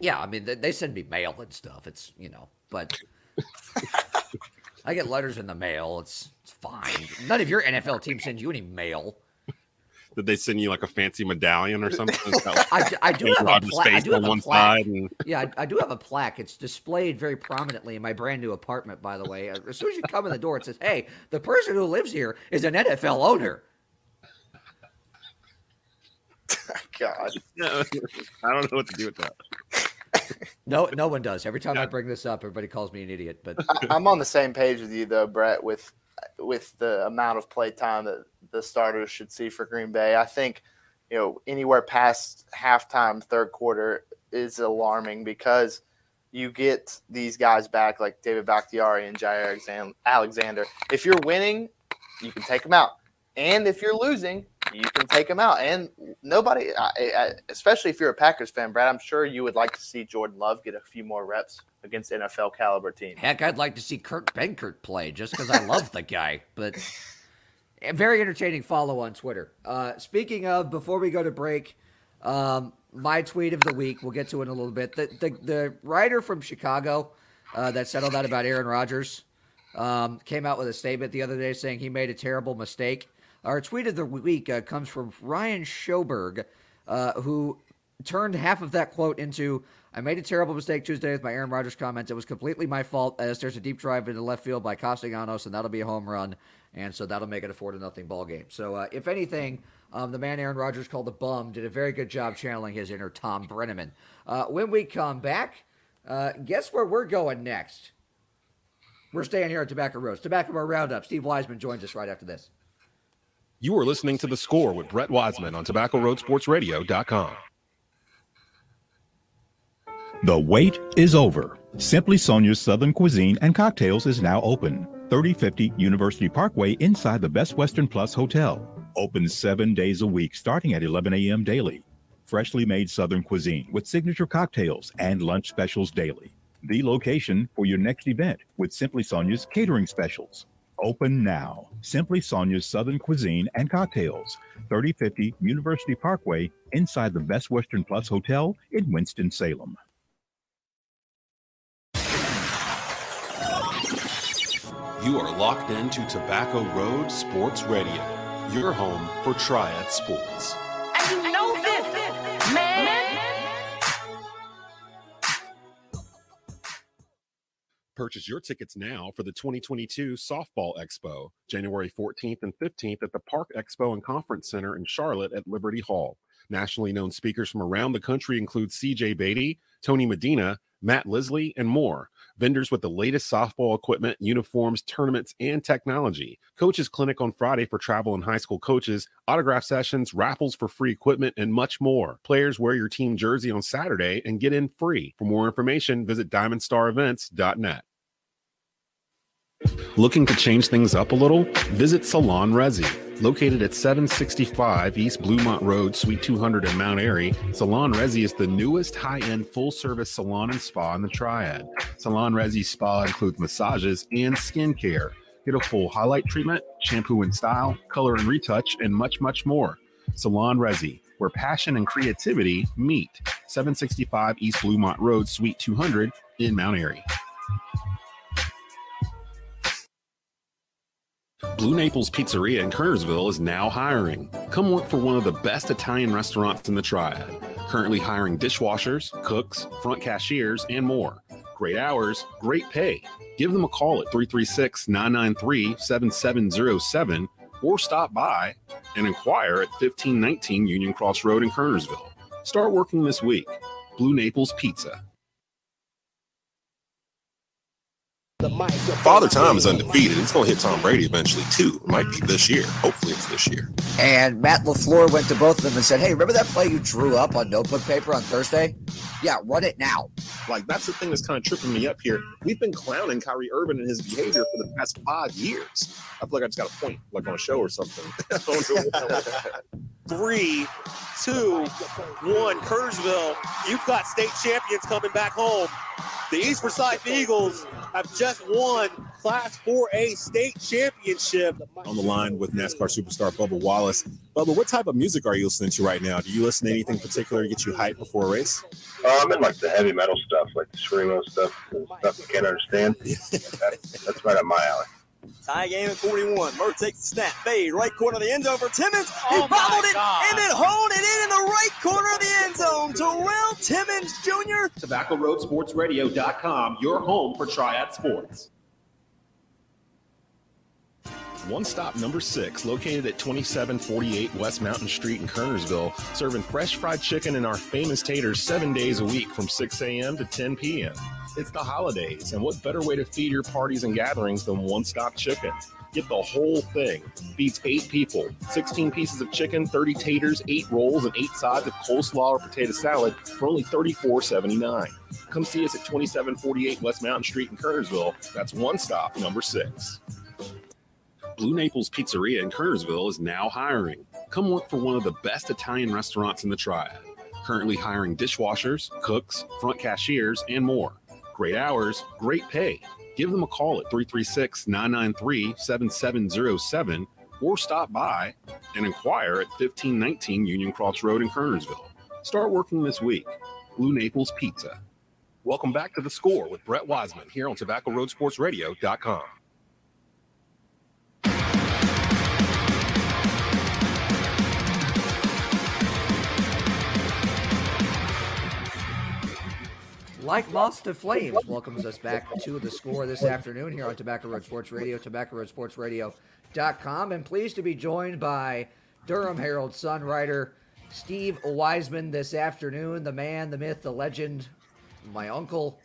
Yeah, I mean they, they send me mail and stuff. It's you know, but I get letters in the mail. It's it's fine. None of your NFL teams send you any mail. Did they send you like a fancy medallion or something? It's got, like, I, d- I do Aaron have a Rodgers' I do have on a plaque. and Yeah, I, I do have a plaque. It's displayed very prominently in my brand new apartment. By the way, uh, as soon as you come in the door, it says, "Hey, the person who lives here is an NFL owner." God. I don't know what to do with that. No, no one does. Every time I bring this up, everybody calls me an idiot. But I, I'm on the same page with you though, Brett, with with the amount of play time that the starters should see for Green Bay. I think, you know, anywhere past halftime, third quarter is alarming because you get these guys back like David Bakhtiari and Jaire Alexander. If you're winning, you can take them out. And if you're losing, you can take them out. And nobody, especially if you're a Packers fan, Brad, I'm sure you would like to see Jordan Love get a few more reps against NFL caliber teams. heck, I'd like to see Kurt Benkert play just because I love the guy. But very entertaining follow on Twitter. Uh, speaking of, before we go to break, um, my tweet of the week. We'll get to it in a little bit. The the, the writer from Chicago uh, that said all that about Aaron Rodgers um, came out with a statement the other day saying he made a terrible mistake. Our tweet of the week uh, comes from Ryan Schoberg, uh, who turned half of that quote into I made a terrible mistake Tuesday with my Aaron Rodgers comments. It was completely my fault as there's a deep drive into left field by Castellanos, and that'll be a home run. And so that'll make it a four to nothing ball game. So uh, if anything, um, the man Aaron Rodgers called the bum did a very good job channeling his inner Tom Brennaman. Uh, when we come back, uh, guess where we're going next? We're staying here at Tobacco Roast. Tobacco Road Roundup. Steve Wiseman joins us right after this. You are listening to the score with Brett Wiseman on TobaccoRoadSportsRadio.com. The wait is over. Simply Sonia's Southern Cuisine and Cocktails is now open. 3050 University Parkway inside the Best Western Plus Hotel. Open seven days a week starting at 11 a.m. daily. Freshly made Southern cuisine with signature cocktails and lunch specials daily. The location for your next event with Simply Sonia's catering specials. Open now. Simply Sonia's Southern Cuisine and Cocktails, 3050 University Parkway, inside the Best Western Plus Hotel in Winston-Salem. You are locked into Tobacco Road Sports Radio, your home for Triad Sports. And you know this, man. Purchase your tickets now for the 2022 Softball Expo, January 14th and 15th at the Park Expo and Conference Center in Charlotte at Liberty Hall. Nationally known speakers from around the country include CJ Beatty, Tony Medina, Matt Lisley, and more. Vendors with the latest softball equipment, uniforms, tournaments, and technology. Coaches Clinic on Friday for travel and high school coaches, autograph sessions, raffles for free equipment, and much more. Players wear your team jersey on Saturday and get in free. For more information, visit diamondstarsevents.net. Looking to change things up a little? Visit Salon Resi. Located at 765 East Bluemont Road, Suite 200 in Mount Airy, Salon Resi is the newest high end full service salon and spa in the Triad. Salon Resi Spa includes massages and skincare. Get a full highlight treatment, shampoo and style, color and retouch, and much, much more. Salon Resi, where passion and creativity meet. 765 East Bluemont Road, Suite 200 in Mount Airy. Blue Naples Pizzeria in Kernersville is now hiring. Come work for one of the best Italian restaurants in the Triad. Currently hiring dishwashers, cooks, front cashiers, and more. Great hours, great pay. Give them a call at 336 993 7707 or stop by and inquire at 1519 Union Cross Road in Kernersville. Start working this week. Blue Naples Pizza. Father Time is undefeated. It's going to hit Tom Brady eventually, too. It might be this year. Hopefully, it's this year. And Matt LaFleur went to both of them and said, Hey, remember that play you drew up on notebook paper on Thursday? Yeah, run it now. Like, that's the thing that's kind of tripping me up here. We've been clowning Kyrie Irving and his behavior for the past five years. I feel like I just got a point, like on a show or something. I don't know. Three, two, one. Kerrsville, you've got state champions coming back home. The East Forsyth Eagles have just won Class 4A state championship. on the line with NASCAR superstar Bubba Wallace. Bubba, what type of music are you listening to right now? Do you listen to anything particular to get you hyped before a race? Uh, I'm in like the heavy metal stuff, like the screamo stuff, the stuff you can't understand. that's, that's right up my alley. Tie game at 41. Murr takes the snap. Fade. Right corner of the end zone for Timmons. He Oh, bobbled it God. and then honed it in in the right corner of the end zone. Terrell Timmons Jr. TobaccoRoadSportsRadio.com, your home for Triad Sports. One stop number six, located at 2748 West Mountain Street in Kernersville, serving fresh fried chicken and our famous taters seven days a week from 6 a.m. to 10 p.m. It's the holidays, and what better way to feed your parties and gatherings than one stop chicken? Get the whole thing. Feeds eight people. 16 pieces of chicken, 30 taters, eight rolls, and eight sides of coleslaw or potato salad for only $34.79. Come see us at 2748 West Mountain Street in Kernersville. That's one stop number six. Blue Naples Pizzeria in Kernersville is now hiring. Come work for one of the best Italian restaurants in the Triad. Currently hiring dishwashers, cooks, front cashiers, and more. Great hours, great pay. Give them a call at 336 993 7707 or stop by and inquire at 1519 Union Cross Road in Kernersville. Start working this week. Blue Naples Pizza. Welcome back to the score with Brett Wiseman here on TobaccoRoadSportsRadio.com. Like to Flames welcomes us back to the score this afternoon here on Tobacco Road Sports Radio, TobaccoRoadSportsRadio.com, and pleased to be joined by Durham Herald Sun writer Steve Wiseman this afternoon, the man, the myth, the legend, my uncle,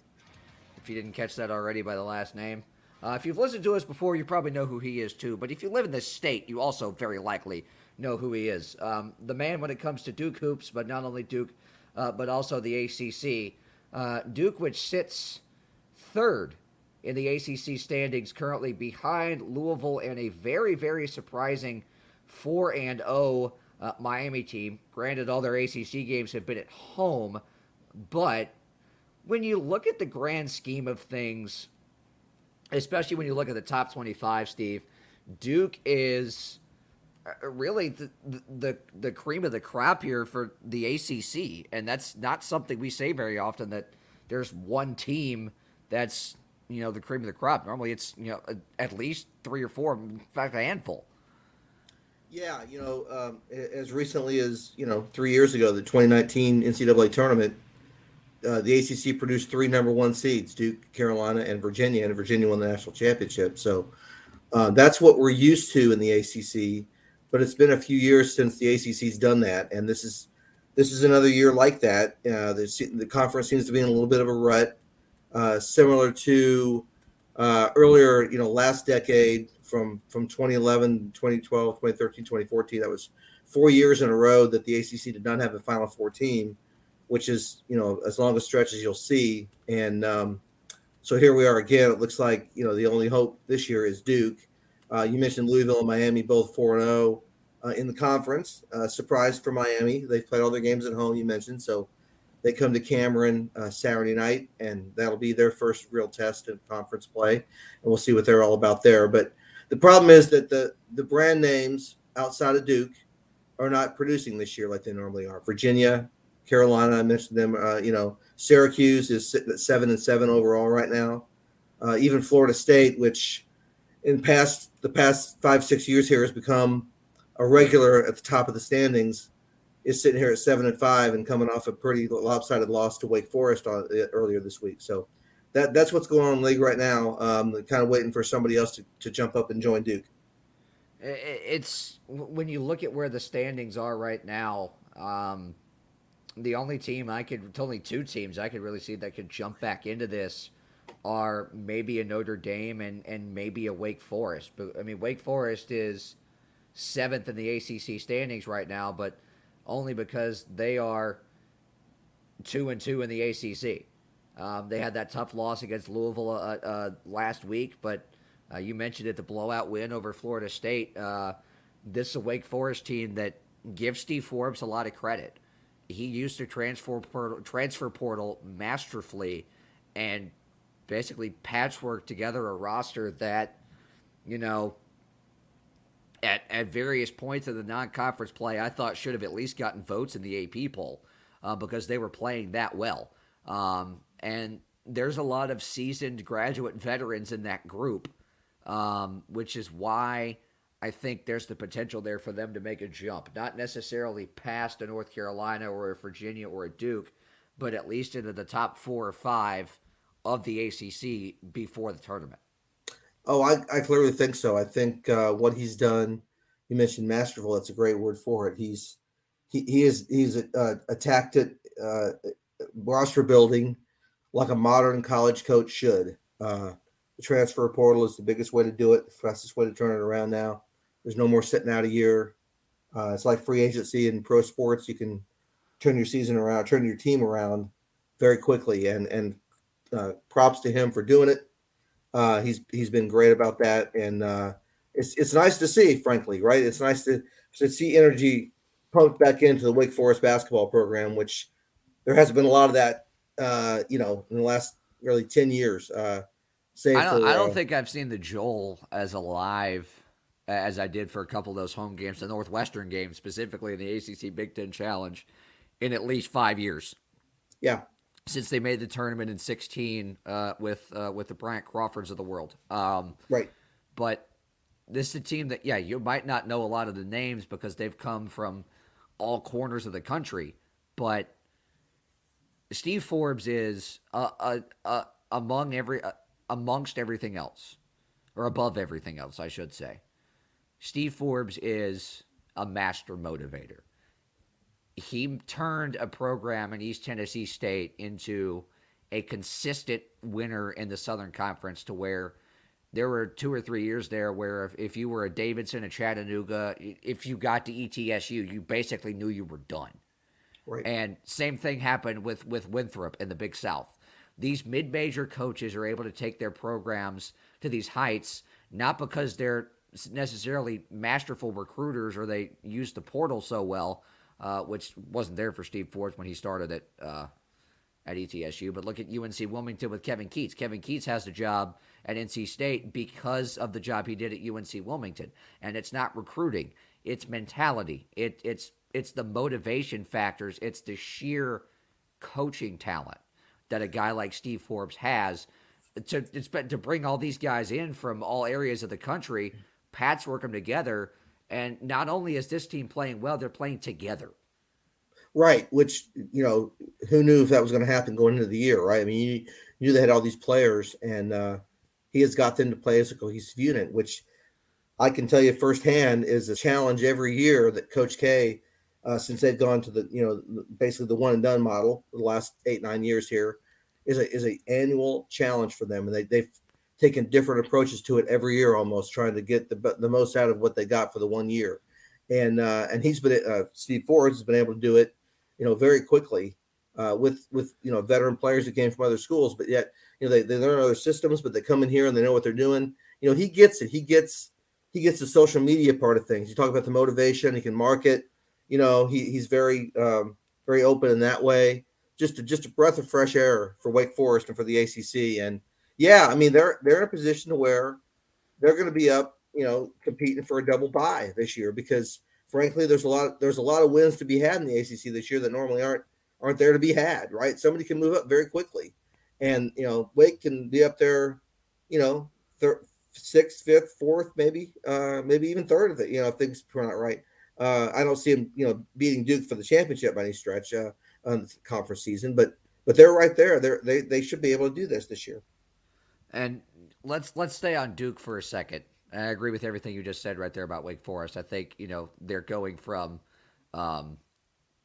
if you didn't catch that already by the last name. Uh, if you've listened to us before, you probably know who he is too, but if you live in this state, you also very likely know who he is. Um, the man when it comes to Duke hoops, but not only Duke, uh, but also the ACC. Uh, Duke, which sits third in the ACC standings, currently behind Louisville and a very, very surprising 4 and 0 uh, Miami team. Granted, all their ACC games have been at home, but when you look at the grand scheme of things, especially when you look at the top 25, Steve, Duke is really the, the the cream of the crop here for the ACC, and that's not something we say very often. That there's one team that's you know the cream of the crop. Normally, it's you know at least three or four, in fact, a handful. Yeah, you know, um, as recently as you know three years ago, the 2019 NCAA tournament, uh, the ACC produced three number one seeds: Duke, Carolina, and Virginia, and Virginia won the national championship. So uh, that's what we're used to in the ACC but it's been a few years since the ACC's done that, and this is this is another year like that. Uh, the, the conference seems to be in a little bit of a rut, uh, similar to uh, earlier, you know, last decade from from 2011, 2012, 2013, 2014. That was four years in a row that the ACC did not have a Final Four team, which is you know as long a stretch as you'll see. And um, so here we are again. It looks like you know the only hope this year is Duke. Uh, you mentioned Louisville and Miami, both 4 0 uh, in the conference. Uh, surprise for Miami. They've played all their games at home, you mentioned. So they come to Cameron uh, Saturday night, and that'll be their first real test in conference play. And we'll see what they're all about there. But the problem is that the, the brand names outside of Duke are not producing this year like they normally are. Virginia, Carolina, I mentioned them. Uh, you know, Syracuse is sitting at seven and seven overall right now. Uh, even Florida State, which in past the past five six years here has become a regular at the top of the standings is sitting here at seven and five and coming off a pretty lopsided loss to Wake Forest on, uh, earlier this week. So that that's what's going on in the league right now. Um, kind of waiting for somebody else to, to jump up and join Duke. It's when you look at where the standings are right now. Um, the only team I could, only two teams I could really see that could jump back into this are maybe a Notre Dame and, and maybe a Wake Forest. But I mean, Wake Forest is seventh in the ACC standings right now, but only because they are two and two in the ACC. Um, they had that tough loss against Louisville uh, uh, last week, but uh, you mentioned it the blowout win over Florida State. Uh, this is a Wake Forest team that gives Steve Forbes a lot of credit. He used the transfer portal, transfer portal masterfully and basically patchwork together a roster that, you know, at, at various points of the non-conference play, I thought should have at least gotten votes in the AP poll uh, because they were playing that well. Um, and there's a lot of seasoned graduate veterans in that group, um, which is why I think there's the potential there for them to make a jump. Not necessarily past a North Carolina or a Virginia or a Duke, but at least into the top four or five of the ACC before the tournament. Oh, I, I clearly think so. I think uh, what he's done. You mentioned masterful. That's a great word for it. He's he, he is he's uh, attacked it uh, roster building like a modern college coach should. Uh, the transfer portal is the biggest way to do it. The fastest way to turn it around now. There's no more sitting out a year. Uh, it's like free agency in pro sports. You can turn your season around, turn your team around very quickly, and and uh, props to him for doing it. Uh, he's he's been great about that, and uh, it's it's nice to see, frankly, right? It's nice to to see energy pumped back into the Wake Forest basketball program, which there hasn't been a lot of that, uh, you know, in the last really ten years. Uh, say I don't, for, I don't uh, think I've seen the Joel as alive as I did for a couple of those home games, the Northwestern games, specifically in the ACC Big Ten Challenge, in at least five years. Yeah, since they made the tournament in 16 uh, with uh, with the Bryant Crawfords of the world. Um, right. But this is a team that, yeah, you might not know a lot of the names because they've come from all corners of the country, but Steve Forbes is uh, uh, among every uh, amongst everything else, or above everything else, I should say. Steve Forbes is a master motivator he turned a program in East Tennessee State into a consistent winner in the Southern Conference to where there were two or three years there where if, if you were a Davidson, a Chattanooga, if you got to ETSU, you basically knew you were done. Right. And same thing happened with with Winthrop in the Big South. these mid-major coaches are able to take their programs to these heights not because they're necessarily masterful recruiters or they use the portal so well, uh, which wasn't there for Steve Forbes when he started at uh, at ETSU. But look at UNC Wilmington with Kevin Keatts. Kevin Keatts has the job at NC State because of the job he did at UNC Wilmington, and it's not recruiting; it's mentality. It it's it's the motivation factors. It's the sheer coaching talent that a guy like Steve Forbes has to to bring all these guys in from all areas of the country, Pat's work them together, and not only is this team playing well, they're playing together. Right, which you know, who knew if that was going to happen going into the year, right? I mean, you, knew they had all these players, and uh, he has got them to play as a cohesive unit, which I can tell you firsthand is a challenge every year that Coach K, uh, since they've gone to the you know basically the one and done model the last eight nine years here, is a is a annual challenge for them, and they they've taken different approaches to it every year, almost trying to get the the most out of what they got for the one year. And uh, and he's been uh, Steve Forbes has been able to do it, you know, very quickly uh, with with you know veteran players who came from other schools, but yet you know they, they learn other systems, but they come in here and they know what they're doing. You know, he gets it. He gets he gets the social media part of things. You talk about the motivation. He can market. You know, he, he's very um, very open in that way just a, just a breath of fresh air for Wake Forest and for the ACC. And yeah, I mean they're they're in a position to where they're going to be up, you know, competing for a double bye this year because frankly there's a lot there's a lot of wins to be had in the ACC this year that normally aren't aren't there to be had. Right, somebody can move up very quickly, and you know Wake can be up there, you know, third, sixth, fifth, fourth, maybe, uh, maybe even third of it. You know, if things turn out right. Uh, I don't see him, you know, beating Duke for the championship by any stretch. Uh, on the conference season, but but they're right there. They're, they they should be able to do this this year. And let's let's stay on Duke for a second. I agree with everything you just said right there about Wake Forest. I think you know they're going from um,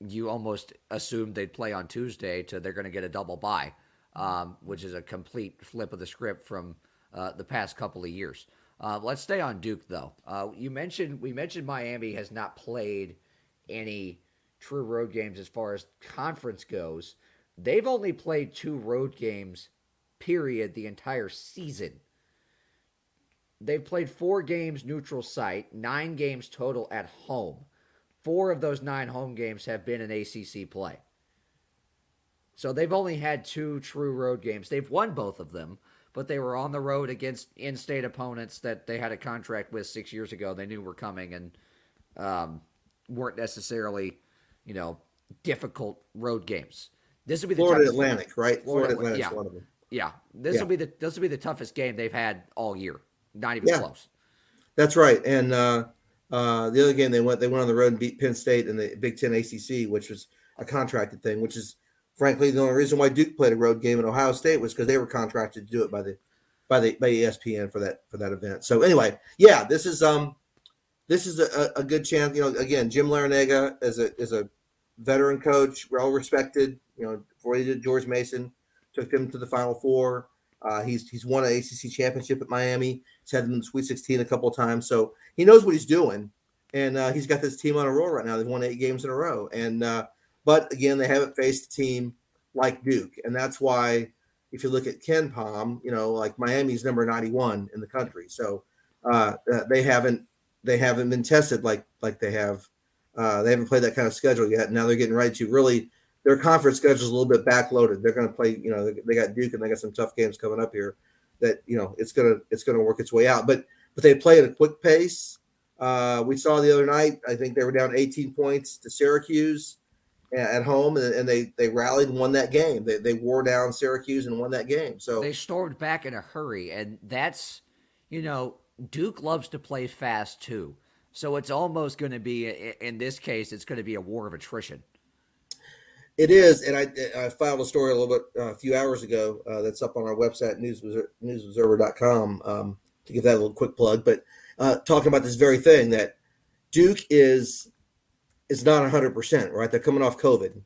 you almost assumed they'd play on Tuesday to they're going to get a double bye, um, which is a complete flip of the script from uh, the past couple of years. Uh, let's stay on Duke though. Uh, you mentioned we mentioned Miami has not played any true road games as far as conference goes. They've only played two road games, period, the entire season. They've played four games neutral site, nine games total at home. Four of those nine home games have been in ACC play. So they've only had two true road games. They've won both of them, but they were on the road against in state opponents that they had a contract with six years ago. They knew were coming and um, weren't necessarily you know, difficult road games. This would be the Florida Atlantic, right? Florida, Florida Atlantic, yeah. one of them. Yeah, this Yeah. will be the this will be the toughest game they've had all year. Not even Yeah. close. That's right. And uh, uh, the other game they went they went on the road and beat Penn State in the Big Ten ACC, which was a contracted thing. Which is frankly the only reason why Duke played a road game in Ohio State was because they were contracted to do it by the by the by ESPN for that for that event. So anyway, yeah, this is um this is a, a good chance. You know, again, Jim Larranaga is a is a veteran coach, well respected. You know, before he did George Mason, took them to the Final Four. Uh, he's he's won an ACC championship at Miami. He's had them in the Sweet 16 a couple of times, so he knows what he's doing. And uh, he's got this team on a roll right now. They've won eight games in a row. And uh, but again, they haven't faced a team like Duke, and that's why if you look at KenPom, you know, like Miami's number 91 in the country, so uh, uh, they haven't they haven't been tested like like they have. Uh, they haven't played that kind of schedule yet. Now they're getting ready to really. Their conference schedule is a little bit backloaded. They're going to play. You know, they, got Duke and they got some tough games coming up here. That you know, it's gonna it's gonna work its way out. But but they play at a quick pace. Uh, we saw the other night. I think they were down 18 points to Syracuse at home, and, and they they rallied and won that game. They they wore down Syracuse and won that game. So They stormed back in a hurry, and that's you know Duke loves to play fast too. So it's almost going to be in this case, it's going to be a war of attrition. It is, and I, I filed a story a little bit uh, a few hours ago uh, that's up on our website news newsobserver.com um, to give that a little quick plug. But uh, talking about this very thing that Duke is is not 100 percent right. They're coming off COVID.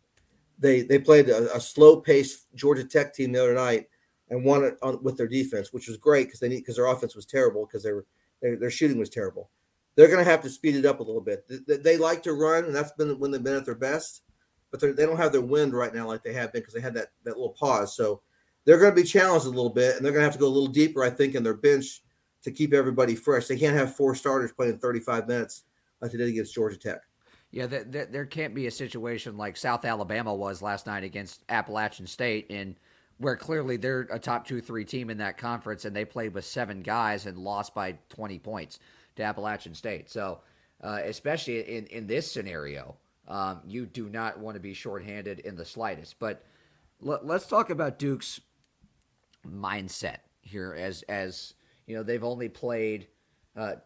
They they played a, a slow paced Georgia Tech team the other night and won it on, with their defense, which was great because they need because their offense was terrible because they were their, their shooting was terrible. They're going to have to speed it up a little bit. They- they like to run, and that's been when they've been at their best. But they don't have their wind right now like they have been because they had that that little pause. So they're going to be challenged a little bit, and they're going to have to go a little deeper, I think, in their bench to keep everybody fresh. They can't have four starters playing 35 minutes like they did against Georgia Tech. Yeah, th- th- there can't be a situation like South Alabama was last night against Appalachian State, and where clearly they're a top two, three team in that conference, and they played with seven guys and lost by 20 points to Appalachian State. So, uh, especially in, in this scenario, um, you do not want to be shorthanded in the slightest. But l- let's talk about Duke's mindset here, as as you know, they've only played uh,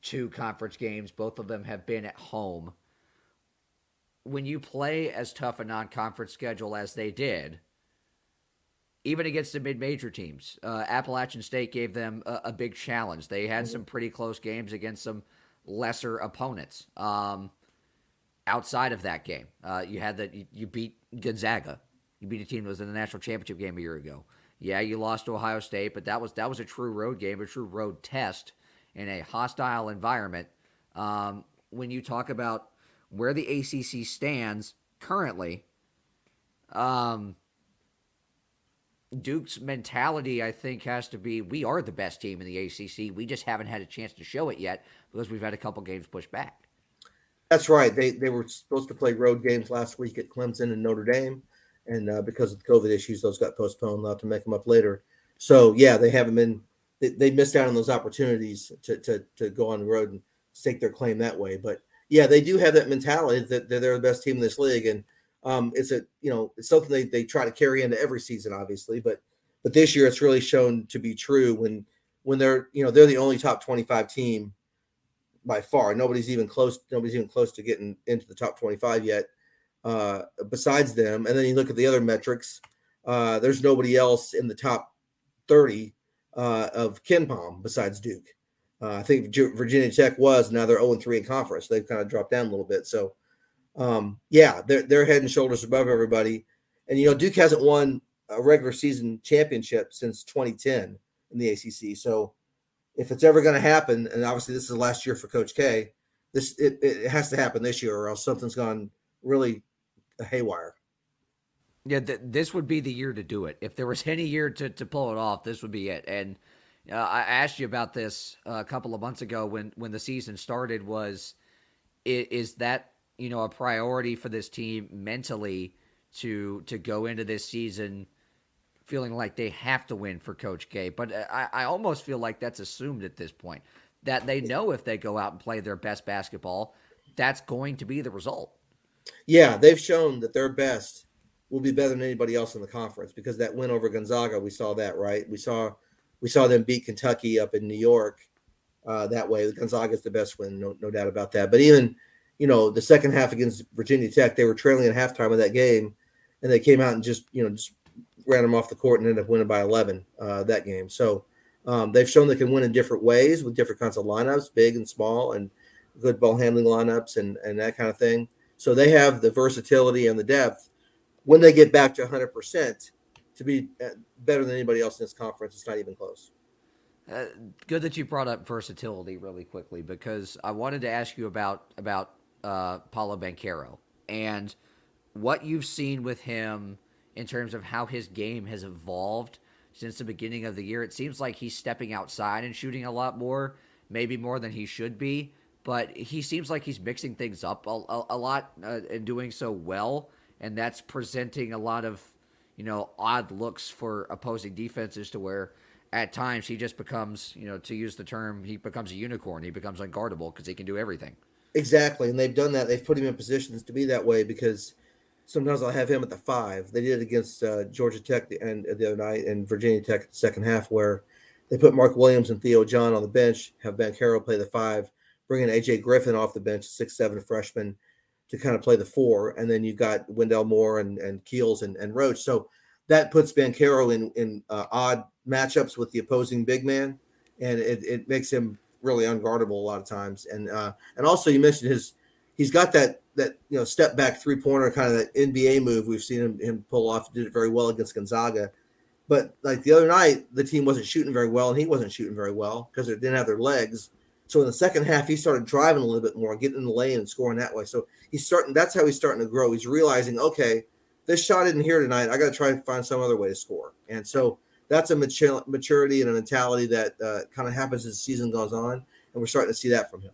two conference games. Both of them have been at home. When you play as tough a non-conference schedule as they did, even against the mid-major teams, uh, Appalachian State gave them a, a big challenge. They had some pretty close games against some lesser opponents. Um, outside of that game, uh, you had that you, you beat Gonzaga. You beat a team that was in the national championship game a year ago. Yeah, you lost to Ohio State, but that was that was a true road game, a true road test in a hostile environment. Um, when you talk about where the ACC stands currently, um, Duke's mentality, I think, has to be we are the best team in the ACC. We just haven't had a chance to show it yet because we've had a couple games pushed back. That's right. They they were supposed to play road games last week at Clemson and Notre Dame, and uh, because of the COVID issues, those got postponed. They'll have to make them up later. So yeah, they haven't been. They, they missed out on those opportunities to, to to go on the road and stake their claim that way. But yeah, they do have that mentality that they're, they're the best team in this league, and um, it's a you know it's something they, they try to carry into every season, obviously. But but this year it's really shown to be true when when they're you know they're the only top twenty five team by far. Nobody's even close. Nobody's even close to getting into the top twenty five yet. Uh, besides them, and then you look at the other metrics. Uh, there's nobody else in the top thirty uh, of KenPom besides Duke. Uh, I think Virginia Tech was. Now they're zero and three in conference. They've kind of dropped down a little bit. So um, yeah, they're they're head and shoulders above everybody. And you know, Duke hasn't won a regular season championship since 2010 in the ACC. So if it's ever going to happen, and obviously this is the last year for Coach K, this it, it has to happen this year, or else something's gone really haywire. Yeah, th- this would be the year to do it. If there was any year to, to pull it off, this would be it. And uh, I asked you about this uh, a couple of months ago when when the season started. Was is, is that you know a priority for this team mentally to to go into this season feeling like they have to win for Coach K. But I, I almost feel like that's assumed at this point that they know if they go out and play their best basketball, that's going to be the result. Yeah, they've shown that their best will be better than anybody else in the conference because that win over Gonzaga, we saw that, right? We saw we saw them beat Kentucky up in New York uh, that way. Gonzaga is the best win, no, no doubt about that. But even you know, the second half against Virginia Tech, they were trailing at halftime of that game, and they came out and just, you know, just ran them off the court and ended up winning by 11 uh, that game. So um, they've shown they can win in different ways with different kinds of lineups, big and small, and good ball handling lineups and, and that kind of thing. So they have the versatility and the depth when they get back to 100% to be uh, better than anybody else in this conference. It's not even close. Uh, good that you brought up versatility really quickly because I wanted to ask you about about uh, Paolo Banchero and what you've seen with him in terms of how his game has evolved since the beginning of the year. It seems like he's stepping outside and shooting a lot more, maybe more than he should be. But he seems like he's mixing things up a, a, a lot uh, and doing so well, and that's presenting a lot of you know odd looks for opposing defenses to where at times he just becomes you know to use the term he becomes a unicorn. He becomes unguardable because he can do everything. Exactly, and they've done that. They've put him in positions to be that way because sometimes I'll have him at the five. They did it against uh, Georgia Tech the, and the other night and Virginia Tech the second half, where they put Mark Williams and Theo John on the bench, have Banchero play the five, bringing AJ Griffin off the bench, six seven freshman, to kind of play the four, and then you've got Wendell Moore and and Keels and, and Roach. So that puts Banchero in in uh, odd matchups with the opposing big man, and it, it makes him really unguardable a lot of times. And uh, and also you mentioned his he's got that that you know step back three pointer kind of that NBA move we've seen him, him pull off. Did it very well against Gonzaga, but like the other night the team wasn't shooting very well and he wasn't shooting very well because they didn't have their legs. So in the second half he started driving a little bit more, getting in the lane and scoring that way. So he's starting. That's how he's starting to grow. He's realizing okay. this shot isn't here tonight. I got to try and find some other way to score. And so that's a maturity and a mentality that uh, kind of happens as the season goes on, and we're starting to see that from him.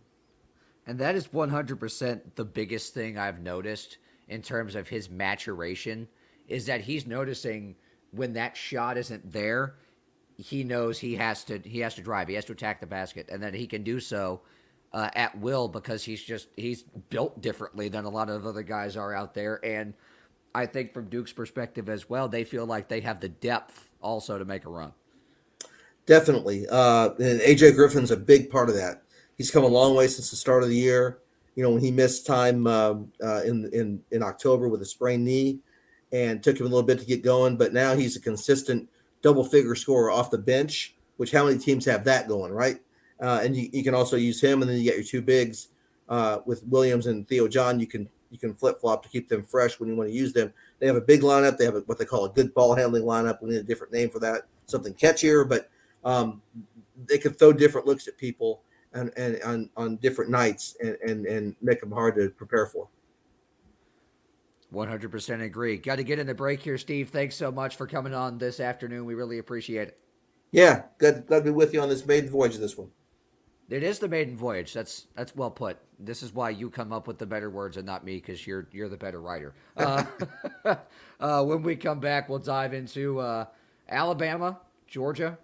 And that is 100% the biggest thing I've noticed in terms of his maturation is that he's noticing when that shot isn't there, he knows he has to he has to drive, he has to attack the basket, and that he can do so uh, at will because he's just he's built differently than a lot of other guys are out there. And I think from Duke's perspective as well, they feel like they have the depth also to make a run. Definitely, uh, and AJ Griffin's a big part of that. He's come a long way since the start of the year. You know, when he missed time um, uh, in in in October with a sprained knee, and took him a little bit to get going, but now he's a consistent double figure scorer off the bench. Which how many teams have that going, right? Uh, and you, you can also use him, and then you get your two bigs uh, with Williams and Theo John. You can you can flip flop to keep them fresh when you want to use them. They have a big lineup. They have a, what they call a good ball handling lineup. We need a different name for that, something catchier. But um, they can throw different looks at people and, and on, on different nights and, and and make them hard to prepare for. 100% agree. Got to get in the break here, Steve. Thanks so much for coming on this afternoon. We really appreciate it. Yeah, glad, glad to be with you on this maiden voyage. This one. It is the maiden voyage. That's that's well put. This is why you come up with the better words and not me, because you're you're the better writer. Uh, uh, when we come back, we'll dive into uh, Alabama, Georgia,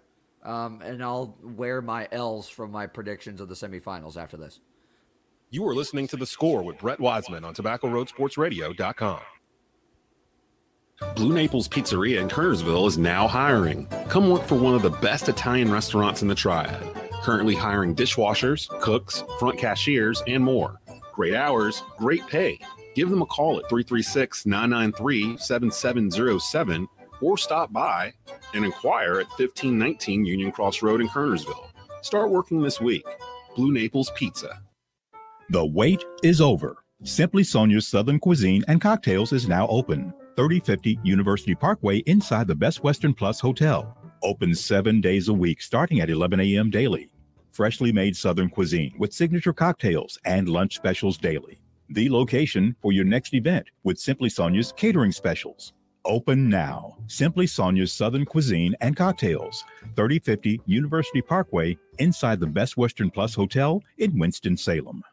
um, and I'll wear my L's from my predictions of the semifinals after this. You are listening to The Score with Brett Wiseman on TobaccoRoadSportsRadio.com. Blue Naples Pizzeria in Kernersville is now hiring. Come work for one of the best Italian restaurants in the Triad. Currently hiring dishwashers, cooks, front cashiers, and more. Great hours, great pay. Give them a call at 336 993 7707 or stop by and inquire at 1519 Union Cross Road in Kernersville. Start working this week. Blue Naples Pizza. The wait is over. Simply Sonia's Southern Cuisine and Cocktails is now open. 3050 University Parkway inside the Best Western Plus Hotel. Open seven days a week starting at 11 a.m. daily. Freshly made Southern cuisine with signature cocktails and lunch specials daily. The location for your next event with Simply Sonia's catering specials. Open now. Simply Sonia's Southern Cuisine and Cocktails, 3050 University Parkway inside the Best Western Plus Hotel in Winston-Salem.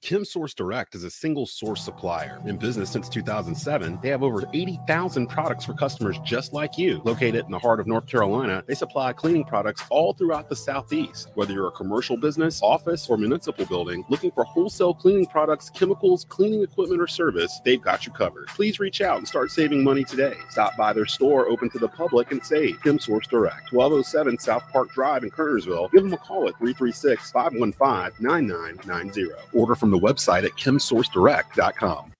Kim Source Direct is a single source supplier. In business since 2007, they have over 80,000 products for customers just like you. Located in the heart of North Carolina, they supply cleaning products all throughout the Southeast. Whether you're a commercial business, office, or municipal building looking for wholesale cleaning products, chemicals, cleaning equipment, or service, they've got you covered. Please reach out and start saving money today. Stop by their store open to the public and save. Kim Source Direct, 1207 South Park Drive in Kernersville. Give them a call at 336 515 9990. Order from the website at kimsourcedirect.com.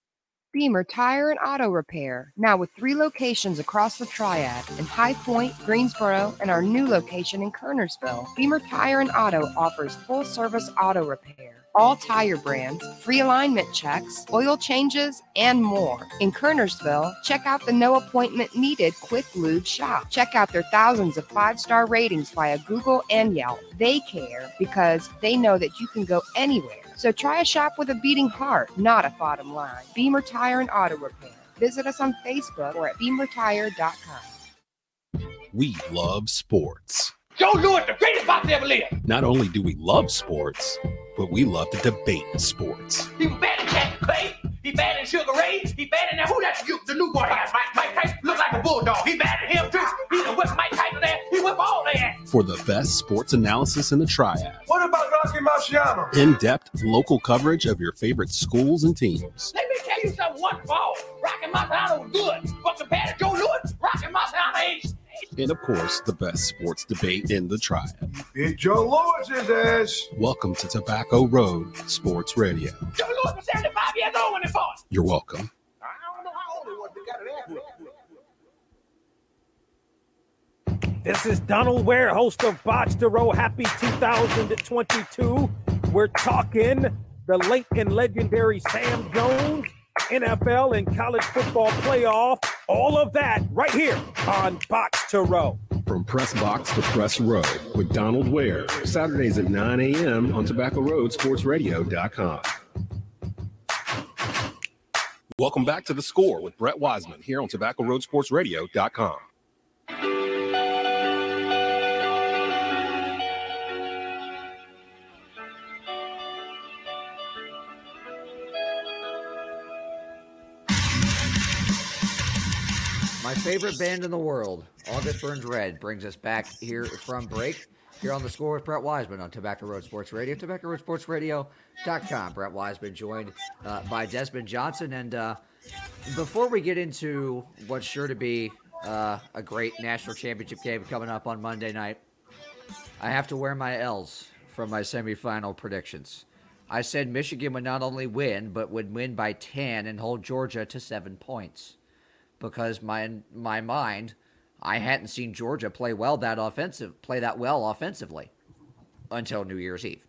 Beamer Tire and Auto Repair, now with three locations across the Triad in High Point, Greensboro, and our new location in Kernersville. Beamer Tire and Auto offers full service auto repair, all tire brands, free alignment checks, oil changes, and more. In Kernersville, check out the no appointment needed Quick Lube shop. Check out their thousands of five star ratings via Google and Yelp. They care because they know that you can go anywhere. So try a shop with a beating heart, not a bottom line. Beamer Tire and Auto Repair. Visit us on Facebook or at beamertire.com. We love sports. Joe Louis, the greatest boxer ever lived. Not only do we love sports, but we love to debate sports. He was bad in Clay. He bad in Sugar Ray. He bad in that. Who that? You, the new boy got Mike, Mike Tyson. Look like a bulldog. He bad at him too. He done whip Mike Tyson there. He whip all that. For the best sports analysis in the triad, What about Rocky Marciano? in depth local coverage of your favorite schools and teams. Let me tell you something. One fall, Rocky Marciano was good, but compared to Joe Louis, Rocky Marciano ain't. And of course, the best sports debate in the triad. Beat Joe Louis's ass. Welcome to Tobacco Road Sports Radio. Joe Louis was 75 years old when he fought. You're welcome. I don't know how old he was. They got it accurate. This is Donald Ware, host of Box to Row. Happy 2022. We're talking the late and legendary Sam Jones, NFL and college football playoff. All of that right here on Box to Row. From press box to press row with Donald Ware, Saturdays at 9 a.m. on Tobacco Road Sports Radio.com. Welcome back to the score with Brett Wiseman here on Tobacco Road Sports My favorite band in the world, August Burns Red, brings us back here from break. Here on the score with Brett Wiseman on Tobacco Road Sports Radio, Tobacco Road Sports Radio.com. Brett Wiseman joined uh, by Desmond Johnson. And uh, before we get into what's sure to be uh, a great national championship game coming up on Monday night, I have to wear my L's from my semifinal predictions. I said Michigan would not only win, but would win by 10 and hold Georgia to seven points. Because my my mind, I hadn't seen Georgia play well that offensive play that well offensively until New Year's Eve.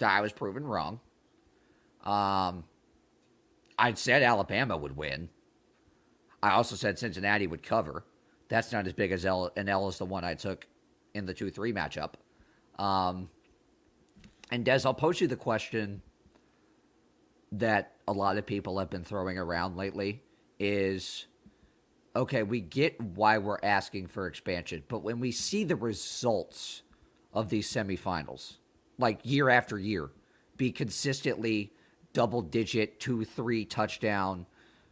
I was proven wrong. Um, I said Alabama would win. I also said Cincinnati would cover. That's not as big as L, an L as the one I took in the 2 3 matchup. Um, and Des, I'll pose you the question that a lot of people have been throwing around lately is okay, we get why we're asking for expansion, but when we see the results of these semifinals, like year after year, be consistently double digit, two, three touchdown,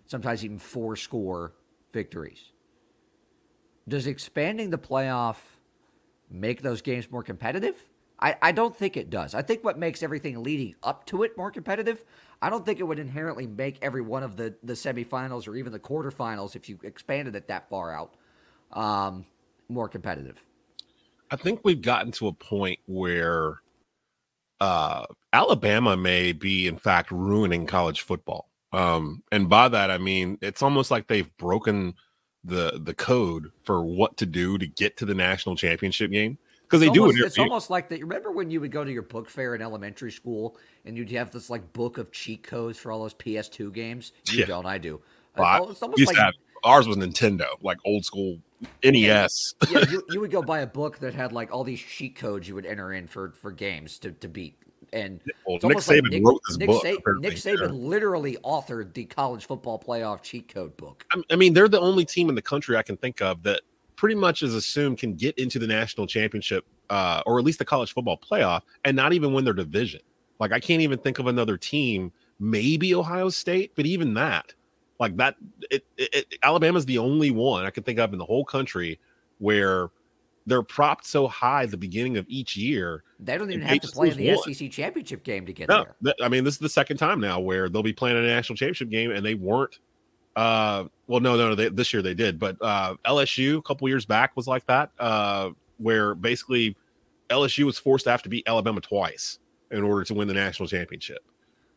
sometimes even four score victories. Does expanding the playoff make those games more competitive? I, I don't think it does. I think what makes everything leading up to it more competitive, I don't think it would inherently make every one of the, the semifinals or even the quarterfinals, if you expanded it that far out, um, more competitive. I think we've gotten to a point where uh, Alabama may be, in fact, ruining college football. Um, and by that, I mean it's almost like they've broken the the code for what to do to get to the national championship game because they almost, do it. It's almost like that. Remember when you would go to your book fair in elementary school and you'd have this like book of cheat codes for all those PS2 games? You Yeah. don't. I do. Well, Uh, it's almost like have, ours was Nintendo, like old school NES. yeah, you, you would go buy a book that had like all these cheat codes you would enter in for for games to, to beat. And Well, Nick almost like Saban Nick, wrote this Nick, book, Sa- Nick Saban yeah. literally authored the college football playoff cheat code book. I mean, they're the only team in the country I can think of that pretty much is assumed can get into the national championship uh, or at least the college football playoff and not even win their division. Like, I can't even think of another team, maybe Ohio State, but even that, like that, it, it, it, Alabama's the only one I can think of in the whole country where they're propped so high at the beginning of each year. They don't even have to play in the one. SEC championship game to get No, there. th- I mean this is the second time now where they'll be playing a national championship game and they weren't. Uh, well, no, no, no. They, this year they did, but uh, LSU a couple years back was like that, uh, where basically LSU was forced to have to beat Alabama twice in order to win the national championship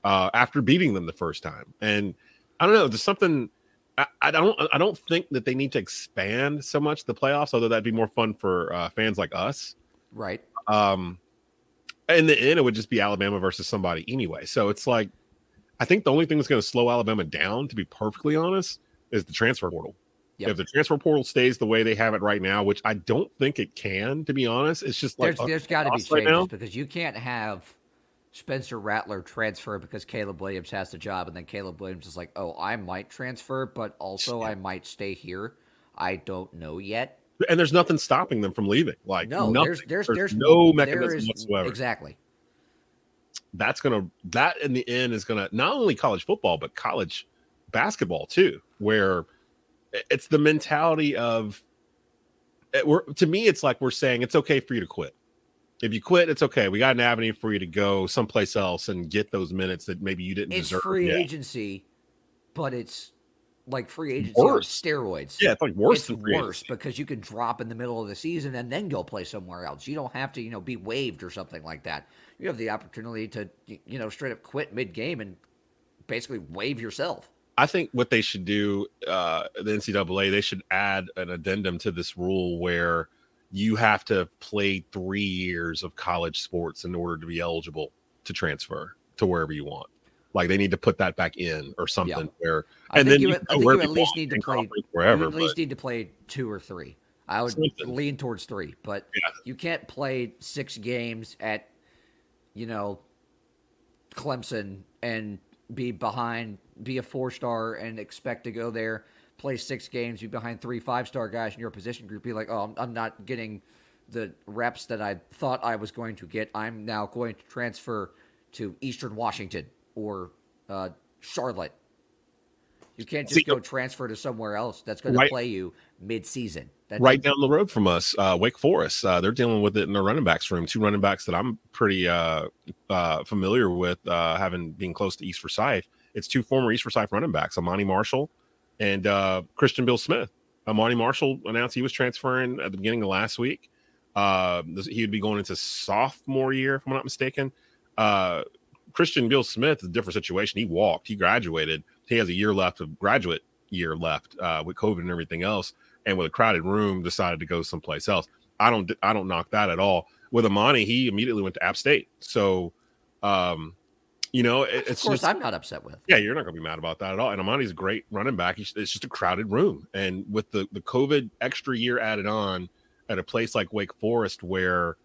uh, after beating them the first time. And I don't know, there's something. I, I don't. I don't think that they need to expand so much the playoffs, although that'd be more fun for uh, fans like us. Right. Um, in the end, it would just be Alabama versus somebody anyway. So it's like, I think the only thing that's going to slow Alabama down, to be perfectly honest, is the transfer portal. Yep. If the transfer portal stays the way they have it right now, which I don't think it can, to be honest, it's just like There's, there's got to be chaos right changes because you can't have Spencer Rattler transfer because Caleb Williams has the job, and then Caleb Williams is like, "Oh, I might transfer, but also I might stay here. I don't know yet." and there's nothing stopping them from leaving. Like No, nothing. there's there's there's no mechanism is- whatsoever. Exactly. That's gonna that in the end is gonna not only college football but college basketball too where it's the mentality of it, we're, to me it's like we're saying it's okay for you to quit if you quit it's okay we got an avenue for you to go someplace else and get those minutes that maybe you didn't It's deserve free Yeah. agency, but it's like free agency Worse. steroids. Yeah, it's like worse It's than worse because you can drop in the middle of the season and then go play somewhere else. You don't have to, you know, be waived or something like that. You have the opportunity to, you know, straight up quit mid game and basically waive yourself. I think what they should do, uh, the NCAA, they should add an addendum to this rule where you have to have played three years of college sports in order to be eligible to transfer to wherever you want. Like they need to put that back in or something where, I and think then you, you at- I think you at least need to play wherever. You at least but- need to play two or three. I would Something. lean towards three, but you can't play six games at, you know, Clemson and be behind, be a four star, and expect to go there, play six games, be behind three five star guys in your position group, be like, oh, I'm, not getting the reps that I thought I was going to get. I'm now going to transfer to Eastern Washington or uh, Charlotte. You can't just See, go transfer to somewhere else that's going to play you mid season. That's right down the road from us, uh, Wake Forest. Uh, they're dealing with it in the running backs room. Two running backs that I'm pretty uh, uh, familiar with, uh, having being close to East Forsyth. It's two former East Forsyth running backs, Amani Marshall and uh, Christian Beal-Smith. Amani Marshall announced he was transferring at the beginning of last week. Uh, he would be going into sophomore year, if I'm not mistaken. Uh, Christian Beal-Smith is a different situation. He walked, he graduated. He has a year left of graduate year left uh, with COVID and everything else and with a crowded room decided to go someplace else. I don't I don't knock that at all. With Amani, he immediately went to App State. So um you know, it, of it's course, just, I'm not upset with. yeah, you're not going to be mad about that at all. And Amani's a great running back. He's, it's just a crowded room. And with the, the COVID extra year added on at a place like Wake Forest, where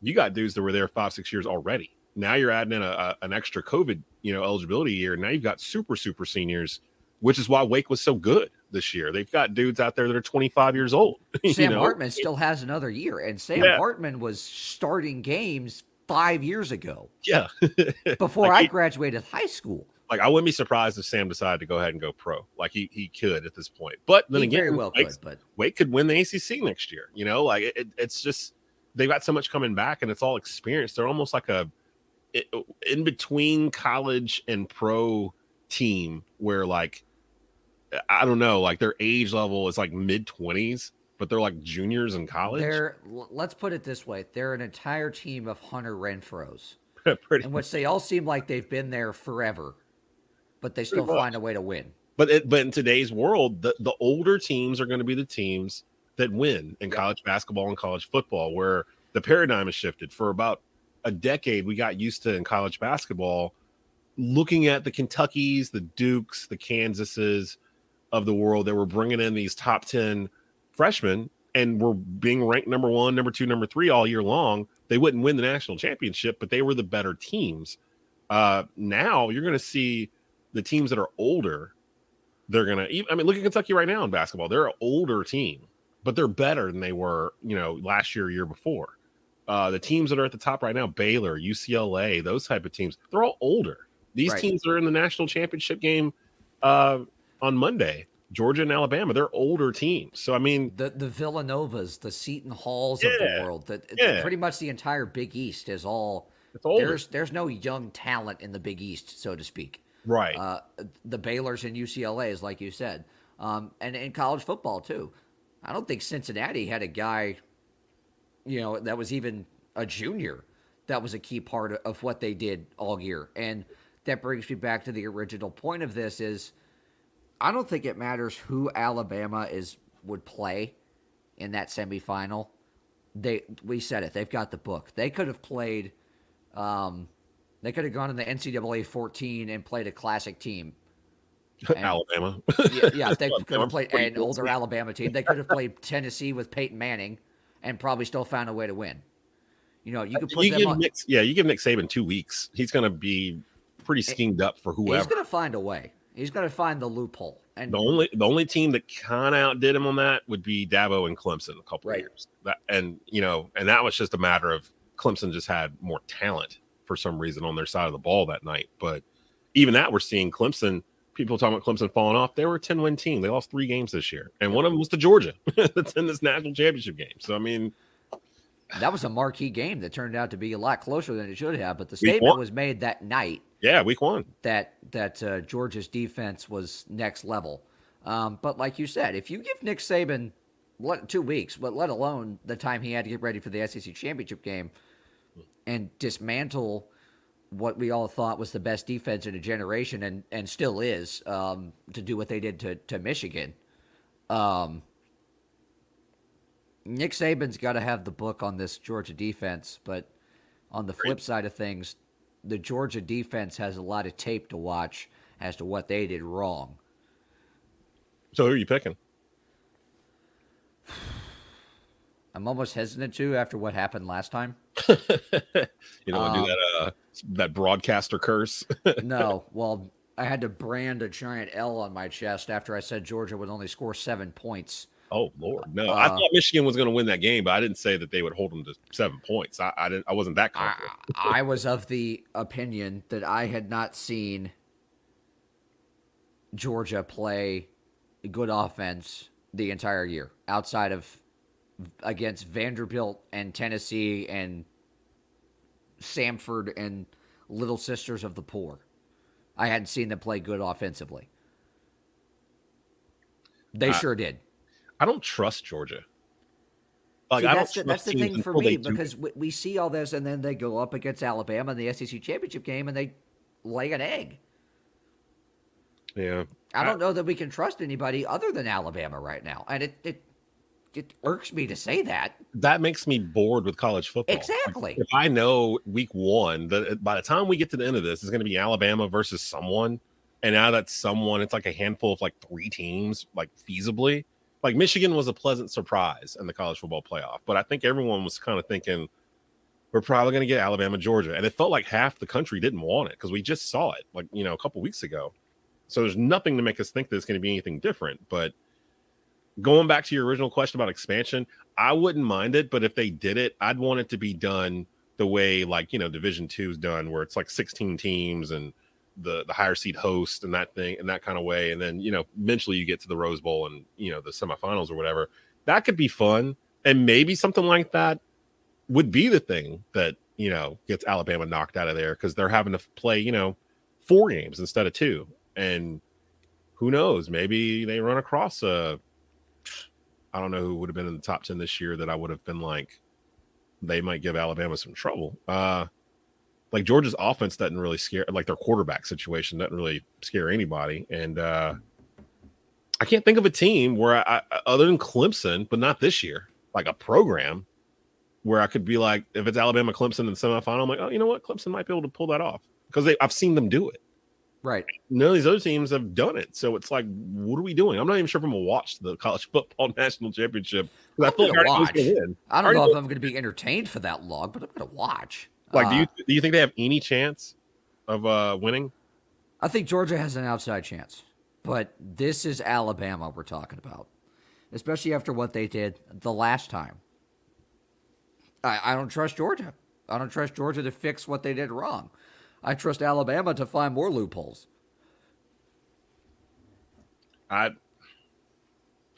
you got dudes that were there five, six years already. Now you're adding in a, a- an extra COVID, you know, eligibility year. Now you've got super, super seniors, which is why Wake was so good this year. They've got dudes out there that are 25 years old. you Sam know? Hartman still has another year, and Sam Yeah. Hartman was starting games five years ago Yeah. before Like, I he- graduated high school. like I wouldn't be surprised if Sam decided to go ahead and go pro. Like he he could at this point. But then He again, very well Wake's- could, but Wake could win the ACC next year. You know, like it- it's just they've got so much coming back, and it's all experience. They're almost like a i- uh, in between college and pro team where like I don't know, like their age level is like mid twenties, but they're like juniors in college. they're let's put it this way: they're an entire team of Hunter Renfrows, Pretty in which they all seem like they've been there forever, but they still find a way to win. But it, but in today's world, the, the older teams are going to be the teams that win in college basketball and college football, where the paradigm has shifted. For about a decade, we got used to in college basketball looking at the Kentuckies, the Dukes, the Kansases of the world that were bringing in these top 10 freshmen and were being ranked number one, number two, number three all year long. They wouldn't win the national championship, but they were the better teams. Uh, now you're going to see the teams that are older they're gonna. I mean, look at Kentucky right now in basketball. They're an older team, but they're better than they were, you know, last year, year before. Uh, the teams that are at the top right now, Baylor, UCLA, those type of teams, they're all older. These Right. teams are in the national championship game uh, on Monday. Georgia and Alabama, they're older teams. So I mean, The the Villanovas, the Seton Halls of the world, that yeah. pretty much the entire Big East is all. There's there's no young talent in the Big East, so to speak. right? Uh, the Baylor's and UCLA's, like you said, um, and in college football too. I don't think Cincinnati had a guy, you know, that was even a junior. That was a key part of, what they did all year, and that brings me back to the original point of this: is I don't think it matters who Alabama is would play in that semifinal. They we said it. They've got the book. They could have played. Um, they could have gone in the NCAA 14 and played a classic team. And- Alabama. yeah, yeah, they could have played an older. Alabama team. They could have played Tennessee with Peyton Manning, and probably still found a way to win. You know, you could put You them give on. Nick, yeah, you give Nick Saban two weeks. He's going to be pretty schemed up for whoever. He's going to find a way. He's going to find the loophole. And The only the only team that kind of outdid him on that would be Dabo and Clemson a couple of years. That and you know, and that was just a matter of Clemson just had more talent for some reason on their side of the ball that night. But even that, we're seeing Clemson. People talking about Clemson falling off. They were a ten win team. They lost three games this year, and one of them was to Georgia. that's in this national championship game. So I mean, that was a marquee game that turned out to be a lot closer than it should have. But the statement was made that night yeah, week one. that that uh, Georgia's defense was next level. Um, but like you said, if you give Nick Saban let, two weeks, but let alone the time he had to get ready for the SEC championship game, and dismantle what we all thought was the best defense in a generation, and and still is, um, to do what they did to to Michigan. Um, Nick Saban's got to have the book on this Georgia defense, but on the flip side of things, the Georgia defense has a lot of tape to watch as to what they did wrong. So who are you picking? I'm almost hesitant to after what happened last time. You know, do Um, that uh that broadcaster curse. no, well, I had to brand a giant L on my chest after I said Georgia would only score seven points. Oh Lord, no! I Uh, thought Michigan was going to win that game, but I didn't say that they would hold them to seven points. I, I didn't. I wasn't that confident. I was of the opinion that I had not seen Georgia play good offense the entire year outside of against Vanderbilt and Tennessee and Samford and Little Sisters of the Poor. I hadn't seen them play good offensively. They I- sure did. I don't trust Georgia. Like See, I don't that's the, that's the thing for me because we, we see all this and then they go up against Alabama in the SEC championship game and they lay an egg. yeah, I don't know that we can trust anybody other than Alabama right now, and it it, it irks me to say that. that makes me bored with college football. Exactly. If I know week one that uh, by the time we get to the end of this, it's going to be Alabama versus someone, and now that someone, it's like a handful of like three teams, like feasibly. Like Michigan was a pleasant surprise in the college football playoff, but I think everyone was kind of thinking we're probably going to get Alabama, Georgia, and it felt like half the country didn't want it because we just saw it like you know a couple weeks ago. So there's nothing to make us think that it's going to be anything different. But going back to your original question about expansion, I wouldn't mind it, but if they did it, I'd want it to be done the way like you know Division Two is done, where it's like 16 teams and the the higher seed host and that thing and that kind of way, and then you know eventually you get to the Rose Bowl and you know the semifinals or whatever. That could be fun, and maybe something like that would be the thing that you know gets Alabama knocked out of there because they're having to play you know four games instead of two, and who knows, maybe they run across a I don't know who would have been in the top 10 this year that I would have been like, they might give Alabama some trouble. Uh, like Georgia's offense doesn't really scare, like their quarterback situation doesn't really scare anybody. And uh, I can't think of a team where I, I, other than Clemson, but not this year, like a program where I could be like, if it's Alabama Clemson in the semifinal, I'm like, oh, you know what? Clemson might be able to pull that off because I've seen them do it. Right. None of these other teams have done it. So it's like, what are we doing? I'm not even sure if I'm gonna watch the college football national championship because I feel like gonna I already know watch. who's gonna win. I don't know if I'm going to be entertained for that long, but I'm going to watch. Like, do Uh, you do you think they have any chance of uh winning? I think Georgia has an outside chance, but this is Alabama we're talking about, especially after what they did the last time. I, I don't trust Georgia. I don't trust Georgia to fix what they did wrong. I trust Alabama to find more loopholes. I,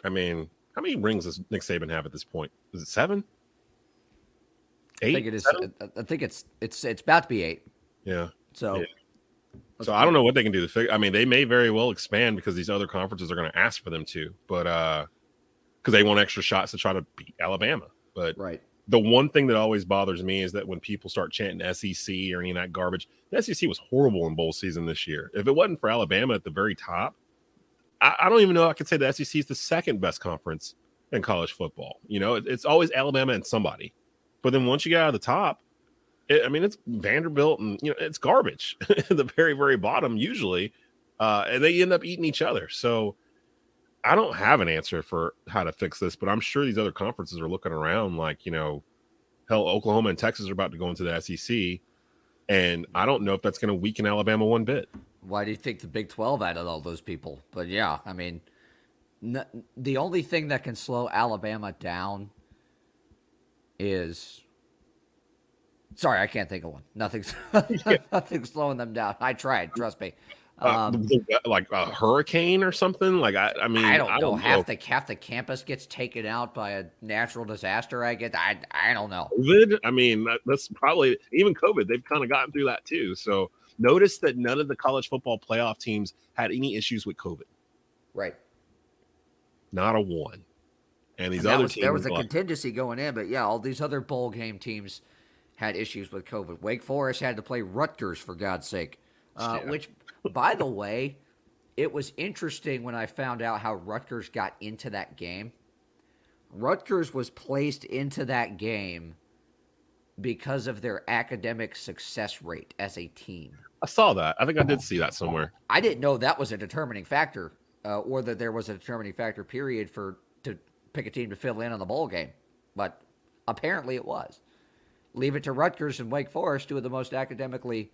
I mean, how many rings does Nick Saban have at this point? Is it seven? Eight? I think it is. Seven? I think it's it's it's about to be eight. Yeah. So, Yeah. So I don't know what they can do to figure. I mean, they may very well expand because these other conferences are going to ask for them to, but uh, because they want extra shots to try to beat Alabama. But right. The one thing that always bothers me is that when people start chanting SEC or any of that garbage, the SEC was horrible in bowl season this year. If it wasn't for Alabama at the very top, I, I don't even know. I could say the SEC is the second best conference in college football. You know, it- it's always Alabama and somebody. But then once you get out of the top, it, I mean, it's Vanderbilt and you know it's garbage at the very very bottom usually, uh, and they end up eating each other. So I don't have an answer for how to fix this, but I'm sure these other conferences are looking around like you know, hell, Oklahoma and Texas are about to go into the SEC, and I don't know if that's going to weaken Alabama one bit. Why do you think the Big 12 added all those people? But yeah, I mean, n- the only thing that can slow Alabama down is. Sorry, I can't think of one. Nothing's nothing's slowing them down. I tried, trust me. Uh, Um, like a hurricane or something. Like I, I mean, I don't know. Half the half the campus gets taken out by a natural disaster. I get. I I don't know. COVID. I mean, that, that's probably even COVID. They've kind of gotten through that too. So notice that none of the college football playoff teams had any issues with COVID. Right. Not a one. And these And other was, teams, there was a like- contingency going in, but yeah, all these other bowl game teams had issues with COVID. Wake Forest had to play Rutgers for God's sake, uh, Yeah. which, by the way, it was interesting when I found out how Rutgers got into that game. Rutgers was placed into that game because of their academic success rate as a team. I saw that. I think I did see that somewhere. I didn't know that was a determining factor, uh, or that there was a determining factor. Period for to pick a team to fill in on the bowl game, but apparently it was. Leave it to Rutgers and Wake Forest, two of the most academically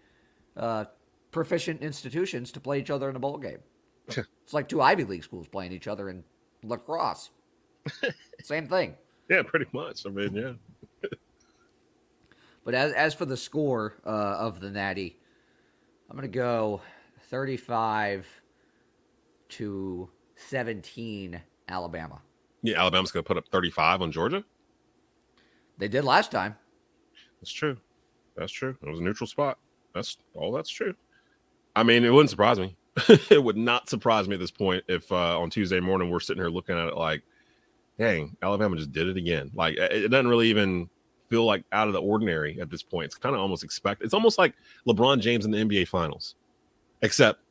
uh, proficient institutions to play each other in a bowl game. it's like two Ivy League schools playing each other in lacrosse. Same thing. Yeah, pretty much. I mean, yeah. But as, as for the score uh, of the Natty, I'm going to go 35 to 17 Alabama. Yeah, Alabama's going to put up 35 on Georgia. They did last time. That's true. That's true. It was a neutral spot. That's all. That's true. I mean, it wouldn't surprise me. it would not surprise me at this point if uh, on Tuesday morning we're sitting here looking at it like, dang, Alabama just did it again. Like it doesn't really even feel like out of the ordinary at this point. It's kind of almost expect. It's almost like LeBron James in the NBA Finals, except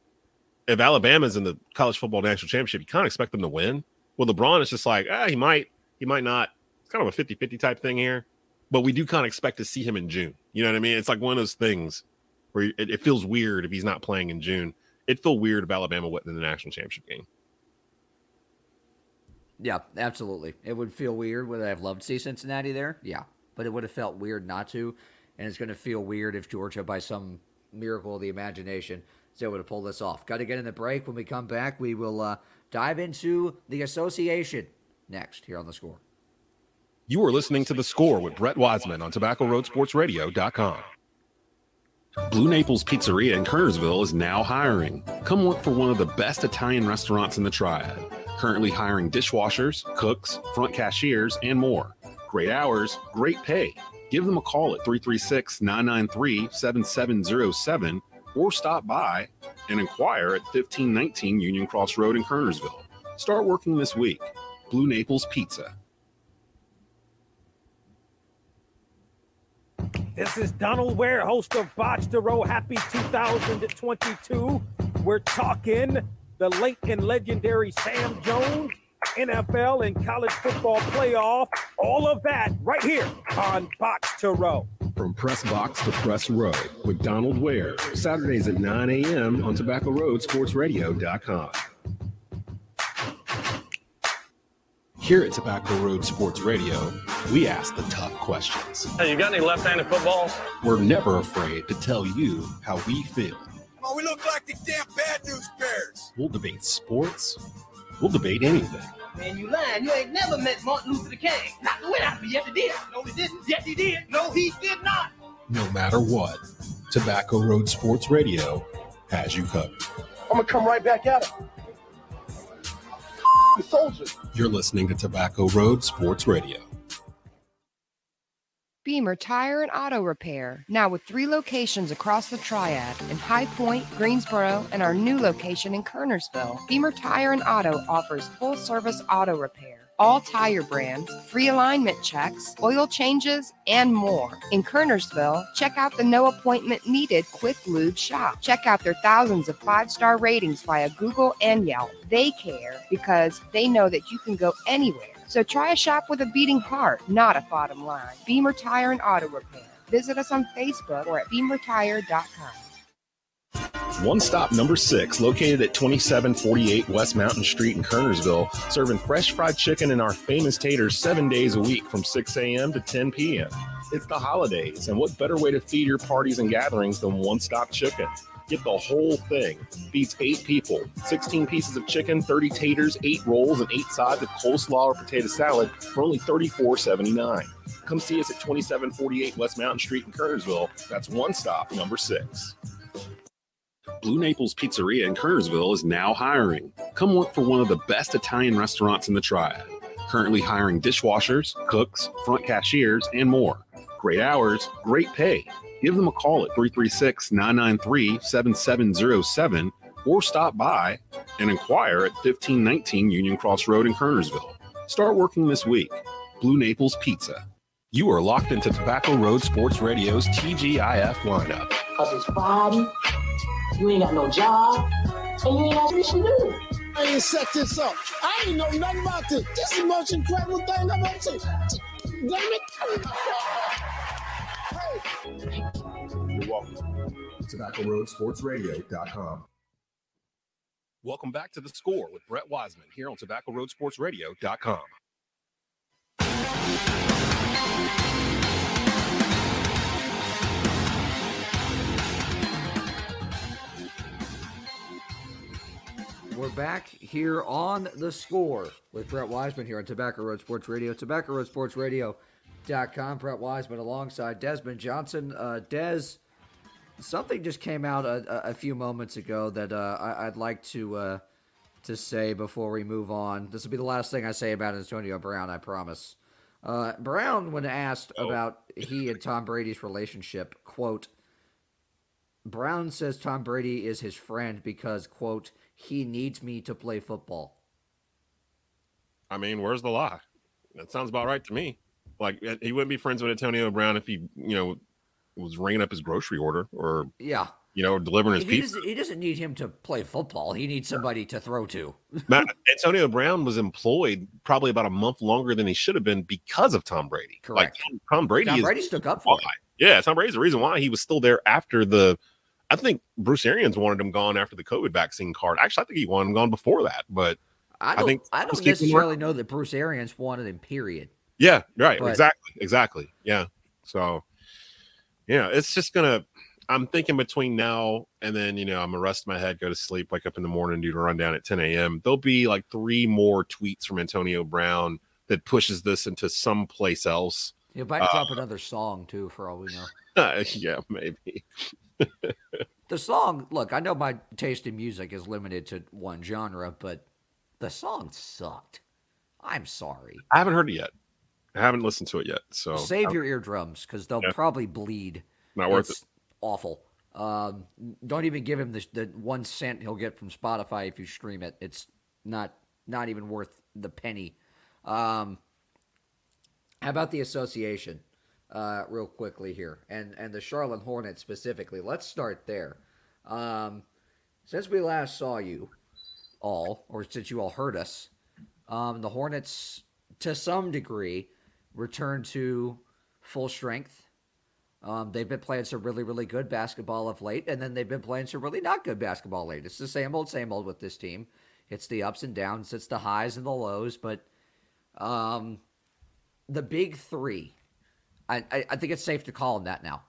if Alabama's in the college football national championship, you kind of expect them to win. Well, LeBron is just like, ah, he might, he might not. It's kind of a 50-50 type thing here. But we do kind of expect to see him in June. You know what I mean? It's like one of those things where it, it feels weird if he's not playing in June. It'd feel weird if Alabama went in the national championship game. Yeah, absolutely. It would feel weird. Would I have loved to see Cincinnati there? Yeah, but it would have felt weird not to, and it's going to feel weird if Georgia, by some miracle of the imagination, is able to pull this off. Got to get in the break. When we come back, we will uh, dive into the association next here on the score. You are listening to the score with Brett Wiseman on TobaccoRoadSportsRadio.com. Blue Naples Pizzeria in Kernersville is now hiring. Come work for one of the best Italian restaurants in the Triad. Currently hiring dishwashers, cooks, front cashiers, and more. Great hours, great pay. Give them a call at 336 993 7707 or stop by and inquire at 1519 Union Cross Road in Kernersville. Start working this week. Blue Naples Pizza. This is Donald Ware, host of Botch the Row. Happy 2022. We're talking the late and legendary Sam Jones, NFL and college football playoff. All of that right here on Botch to Row. From press box to press row with Donald Ware. Saturdays at 9 a.m. on Tobacco Road SportsRadio.com. Here at Tobacco Road Sports Radio, we ask the tough questions. Hey, you got any left-handed footballs? We're never afraid to tell you how we feel. Oh, we look like the damn bad news bears. We'll debate sports. We'll debate anything. Man, you lying. You ain't never met Martin Luther King. Not the way out of me. Yes, he did. No, he didn't. Yes, he did. No, he did not. No matter what, Tobacco Road Sports Radio has you covered. I'm gonna come right back at him. The soldiers. You're listening to Tobacco Road Sports Radio. Beamer Tire and Auto Repair, now with three locations across the Triad in High Point, Greensboro, and our new location in Kernersville. Beamer Tire and Auto offers full service auto repair, all tire brands, free alignment checks, oil changes, and more. In Kernersville, check out the no appointment needed Quick Lube shop. Check out their thousands of five star ratings via Google and Yelp. They care because they know that you can go anywhere. So try a shop with a beating heart, not a bottom line. Beamer Tire and Auto Repair. Visit us on Facebook or at beamertire.com. One stop number six, located at 2748 West Mountain Street in Kernersville, serving fresh fried chicken and our famous taters seven days a week from 6 a.m. to 10 p.m. It's the holidays, and what better way to feed your parties and gatherings than one stop chicken? Get the whole thing. Feeds eight people. 16 pieces of chicken, 30 taters, eight rolls, and eight sides of coleslaw or potato salad for only $34.79. Come see us at 2748 West Mountain Street in Kernersville. That's one stop, number six. Blue Naples Pizzeria in Kernersville is now hiring. Come work for one of the best Italian restaurants in the Triad. Currently hiring dishwashers, cooks, front cashiers, and more. Great hours, great pay. Give them a call at 336 993 7707 or stop by and inquire at 1519 Union Cross Road in Kernersville. Start working this week. Blue Naples Pizza. You are locked into Tobacco Road Sports Radio's TGIF lineup. Cause it's Friday, you ain't got no job, and you ain't got shit to do. I ain't set this up. I ain't know nothing about this. This is the most incredible thing I've ever seen. Damn it. Hey. You're welcome. Tobacco Road Welcome back to the score with Brett Wiseman here on Tobacco we're back here on the score with Brett Wiseman here on Tobacco Road Sports Radio, Tobacco Road Sports Radio.com. Brett Wiseman alongside Desmond Johnson. Uh, Des, something just came out a, a few moments ago that uh, I, would like to uh, to say before we move on. This will be the last thing I say about Antonio Brown, I promise. Uh, Brown, when asked oh. about he and Tom Brady's relationship, quote, Brown says Tom Brady is his friend because, quote, he needs me to play football. I mean, where's the lie? That sounds about right to me. Like eh, he wouldn't be friends with Antonio Brown if he, you know, was ringing up his grocery order or yeah, you know, delivering his he pizza. Doesn't, he doesn't need him to play football. He needs somebody to throw to. Matt, Antonio Brown was employed probably about a month longer than he should have been because of Tom Brady. Correct. Like Tom, Brady. Tom Brady stuck up for him. Yeah, Tom Brady's the reason why he was still there after the I think Bruce Arians wanted him gone after the COVID vaccine card. Actually, I think he wanted him gone before that. But I, don't, I think I don't necessarily know that Bruce Arians wanted him. Period. Yeah. Right. But, exactly. Exactly. Yeah. So, yeah, it's just gonna. I'm thinking between now and then, you know, I'm gonna rest my head, go to sleep, wake up in the morning, do the rundown at 10 a.m. There'll be like three more tweets from Antonio Brown that pushes this into someplace else. He might uh, drop another song too, for all we know. Yeah, maybe. the song, look, I know my taste in music is limited to one genre, but the song sucked. I'm sorry. I haven't heard it yet. I haven't listened to it yet. So save your eardrums because they'll yeah. probably bleed. Not worth it's it. Awful. Um, don't even give him the, the one cent he'll get from Spotify if you stream it. It's not not even worth the penny. Um, how about the association? Uh, real quickly here, and and the Charlotte Hornets specifically. Let's start there. Um, since we last saw you all, or since you all heard us, um, the Hornets, to some degree, returned to full strength. Um, they've been playing some really, really good basketball of late, and then they've been playing some really not good basketball late. It's the same old, same old with this team. It's the ups and downs, it's the highs and the lows, but um, the big three I, I, think it's safe to call them that now.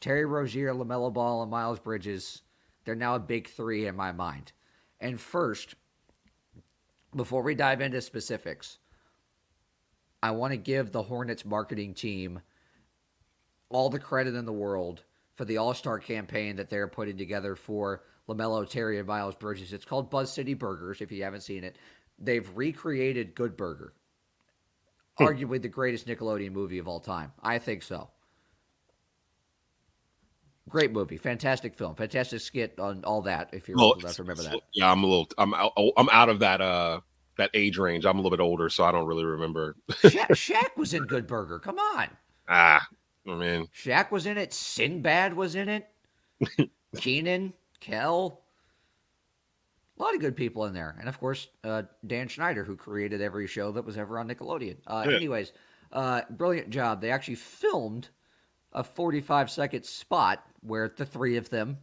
Terry Rozier, LaMelo Ball, and Miles Bridges, they're now a big three in my mind. And first, before we dive into specifics, I want to give the Hornets marketing team all the credit in the world for the All Star campaign that they're putting together for LaMelo, Terry, and Miles Bridges. It's called Buzz City Burgers, if you haven't seen it. They've recreated Good Burger. Hmm. arguably the greatest Nickelodeon movie of all time. I think so. Great movie, fantastic film, fantastic skit on all that. If you're old enough remember that. Yeah, I'm a little. I'm out, I'm out of that uh that age range. I'm a little bit older, so I don't really remember. Shaq, Shaq was in Good Burger. Come on. Ah, I mean, Shaq was in it. Sinbad was in it. Kenan, Kel. A lot of good people in there, and of course uh, Dan Schneider, who created every show that was ever on Nickelodeon. Uh, yeah. Anyways, uh, brilliant job. They actually filmed a 45 second spot where the three of them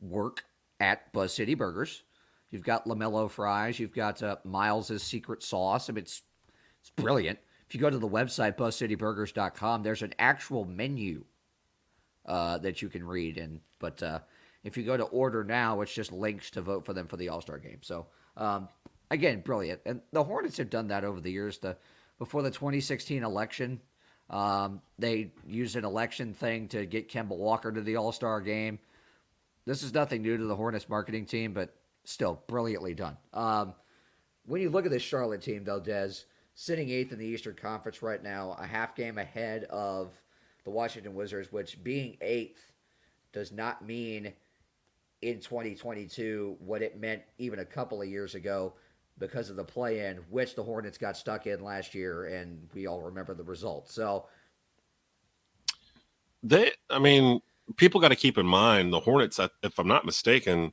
work at Buzz City Burgers. You've got LaMelo fries. You've got uh, Miles's secret sauce. I mean, it's it's brilliant. If you go to the website buzzcityburgers.com, there's an actual menu uh, that you can read. And but uh, if you go to order now, it's just links to vote for them for the All Star game. So um, again, brilliant. And the Hornets have done that over the years. The before the 2016 election, um, they used an election thing to get Kemba Walker to the All Star game. This is nothing new to the Hornets marketing team, but still brilliantly done. Um, when you look at this Charlotte team, though, Des, sitting eighth in the Eastern Conference right now, a half game ahead of the Washington Wizards, which being eighth does not mean in 2022 what it meant even a couple of years ago because of the play in, which the Hornets got stuck in last year, and we all remember the result. So, they, I mean, people got to keep in mind the Hornets, if I'm not mistaken,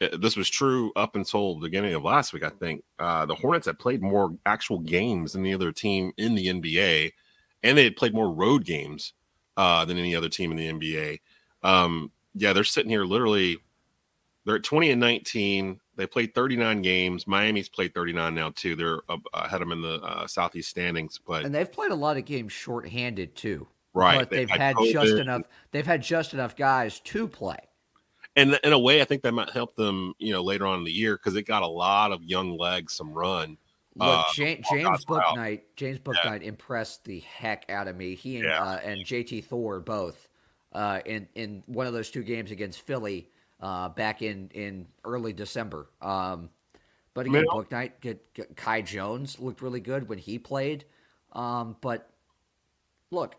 eh, this was true up until the beginning of last week, I think. Uh, the Hornets had played more actual games than the other team in the NBA, and they had played more road games uh, than any other team in the NBA. Um, yeah, they're sitting here literally they're at 20 and 19. They played 39 games. Miami's played 39 now too. They're ahead of them in the uh, southeast standings, but and they've played a lot of games shorthanded too. Right, but they've, they've had just enough. They've had just enough guys to play. and in a way, I think that might help them, you know, later on in the year because it got a lot of young legs some run. Look, uh, James, James. Bouknight, James Bouknight impressed the heck out of me. He and, Yeah. uh, and JT Thor both uh, in in one of those two games against Philly uh, back in in early December. Um, but again, Book Bouknight, get, get, Kai Jones looked really good when he played. Um, but look,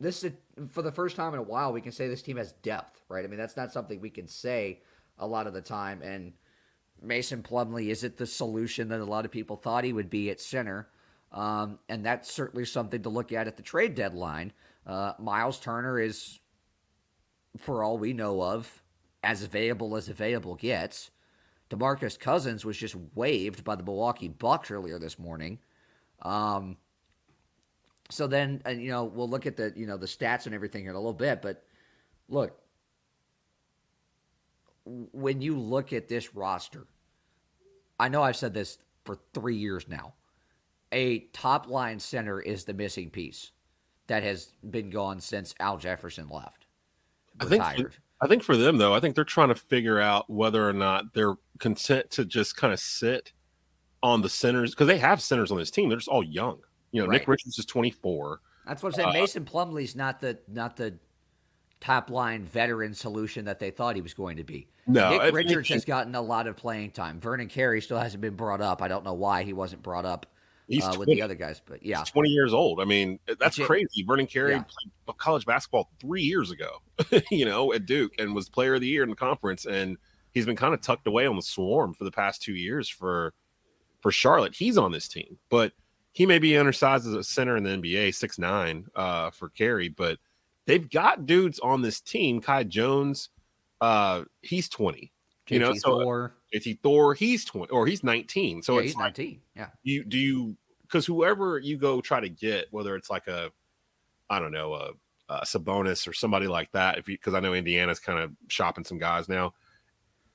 this is for the first time in a while we can say this team has depth, right? I mean, that's not something we can say a lot of the time. And Mason Plumlee is it the solution that a lot of people thought he would be at center? Um, and that's certainly something to look at at the trade deadline. Uh, Miles Turner is, for all we know of, as available as available gets. Demarcus Cousins was just waived by the Milwaukee Bucks earlier this morning. Um, so then, and you know, we'll look at the you know the stats and everything here in a little bit. But look, when you look at this roster, I know I've said this for three years now. A top line center is the missing piece that has been gone since Al Jefferson left. I think Retired. I think for them though, I think they're trying to figure out whether or not they're content to just kind of sit on the centers because they have centers on this team. They're just all young. You know, Nick Richards is 24. That's what I'm saying. Uh, Mason Plumlee's not the not the top line veteran solution that they thought he was going to be. No, Nick Richards anything- has gotten a lot of playing time. Vernon Carey still hasn't been brought up. I don't know why he wasn't brought up He's uh, with 20. the other guys, but yeah, He's 20 years old. I mean, that's crazy. Vernon Carey Yeah. played college basketball three years ago, you know, at Duke and was player of the year in the conference. And he's been kind of tucked away on the swarm for the past two years for for Charlotte. He's on this team, but he may be undersized as a center in the NBA, six nine uh, for Carey, but they've got dudes on this team. Kai Jones, uh, he's 20. You know, so Thor. JT Thor, he's 20 or he's 19. So Yeah, it's he's like 19. Yeah. you do you because whoever you go try to get, whether it's like a, I don't know, a, a Sabonis or somebody like that, if you because I know Indiana's kind of shopping some guys now.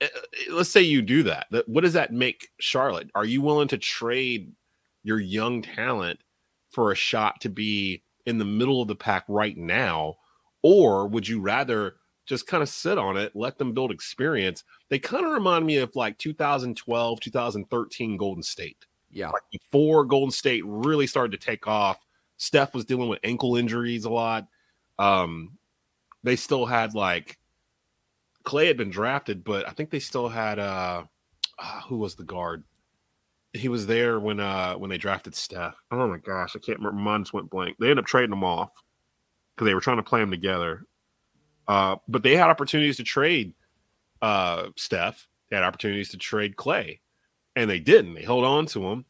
Eh, eh, Let's say you do that. That- What does that make Charlotte? Are you willing to trade your young talent for a shot to be in the middle of the pack right now, or would you rather? Just kind of sit on it, let them build experience. They kind of remind me of like 2012, 2013 Golden State Yeah. like before Golden State really started to take off, Steph was dealing with ankle injuries a lot. Um, they still had like Clay had been drafted, but I think they still had uh, uh who was the guard? He was there when uh when they drafted Steph. Oh my gosh, I can't remember. Mine just went blank. They ended up trading them off because they were trying to play them together. Uh, but they had opportunities to trade uh Steph. They had opportunities to trade Clay, and they didn't. They held on to them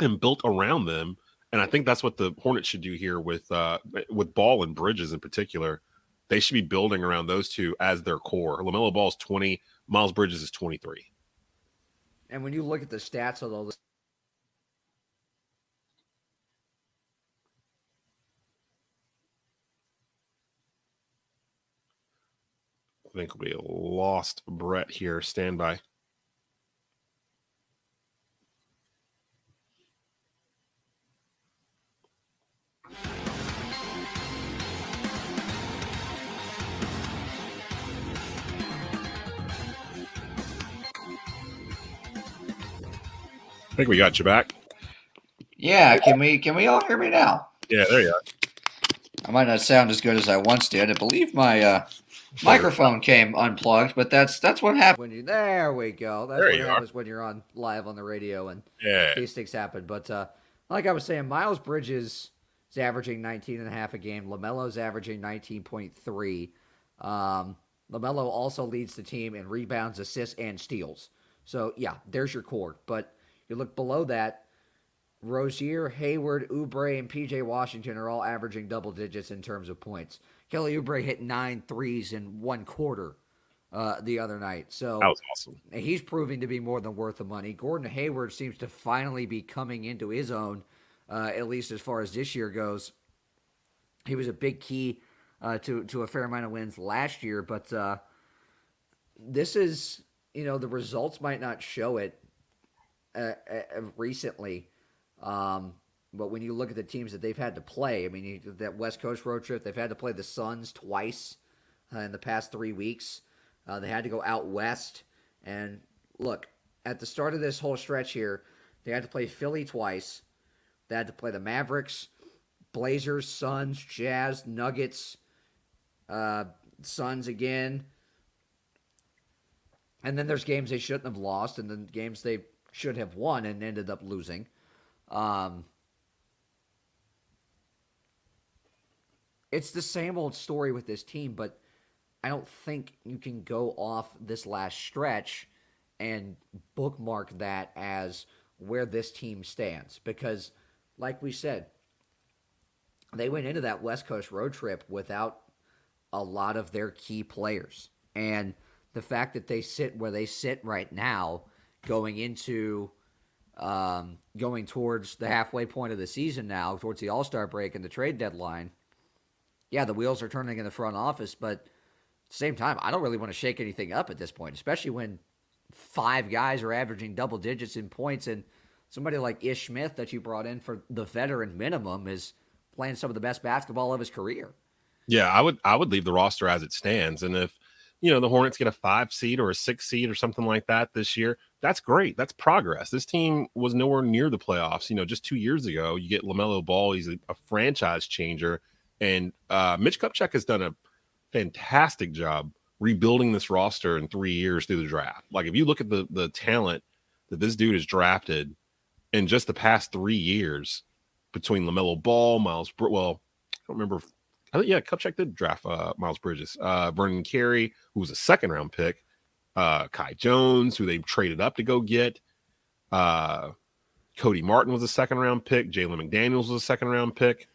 and built around them. And I think that's what the Hornets should do here with uh with Ball and Bridges in particular. They should be building around those two as their core. Lamelo Ball is 20, Miles Bridges is 23. And when you look at the stats of all this, I think we lost Brett here. Stand by. I think we got you back. yeah, can we can we all hear me now? Yeah, there you are. I might not sound as good as I once did. I believe my uh, microphone came unplugged, but that's that's what happens when you. There we go. That's There what you happens when you're on live on the radio and Yeah. these things happen. But uh, like I was saying, Miles Bridges is averaging 19 and a half a game. Lamelo's averaging 19.3. Um, Lamelo also leads the team in rebounds, assists, and steals. So yeah, there's your core. But you look below that, Rozier, Hayward, Oubre, and PJ Washington are all averaging double digits in terms of points. Kelly Oubre hit nine threes in one quarter uh, the other night. So That was awesome. he's proving to be more than worth the money. Gordon Hayward seems to finally be coming into his own, uh, at least as far as this year goes. He was a big key uh, to to a fair amount of wins last year, but uh, this is you know the results might not show it uh, uh, recently, um, but when you look at the teams that they've had to play, I mean you, that West Coast road trip, they've had to play the Suns twice uh, in the past three weeks. Uh, they had to go out west. And look, at the start of this whole stretch here, they had to play Philly twice. They had to play the Mavericks, Blazers, Suns, Jazz, Nuggets, uh, Suns again. And then there's games they shouldn't have lost, and then games they should have won and ended up losing. Um, it's the same old story with this team, but I don't think you can go off this last stretch and bookmark that as where this team stands because, like we said, they went into that West Coast road trip without a lot of their key players. And the fact that they sit where they sit right now, going into um, going towards the halfway point of the season now, towards the All Star break and the trade deadline, yeah, the wheels are turning in the front office, but at the same time, I don't really want to shake anything up at this point, especially when five guys are averaging double digits in points and somebody like Ish Smith that you brought in for the veteran minimum is playing some of the best basketball of his career. Yeah, I would I would leave the roster as it stands. And if you know the Hornets get a five seed or a six seed or something like that this year, that's great. That's progress. This team was nowhere near the playoffs. You know, just two years ago, you get LaMelo Ball. He's a, a franchise changer, and uh, Mitch Kupchak has done a fantastic job rebuilding this roster in three years through the draft. Like if you look at the the talent that this dude has drafted in just the past three years between LaMelo Ball, Miles, Br- well, I don't remember. If, I think yeah, Kupchak did draft uh, Miles Bridges, uh, Vernon Carey, who was a second round pick, uh, Kai Jones, who they traded up to go get. Uh, Cody Martin was a second round pick. Jalen McDaniels was a second round pick.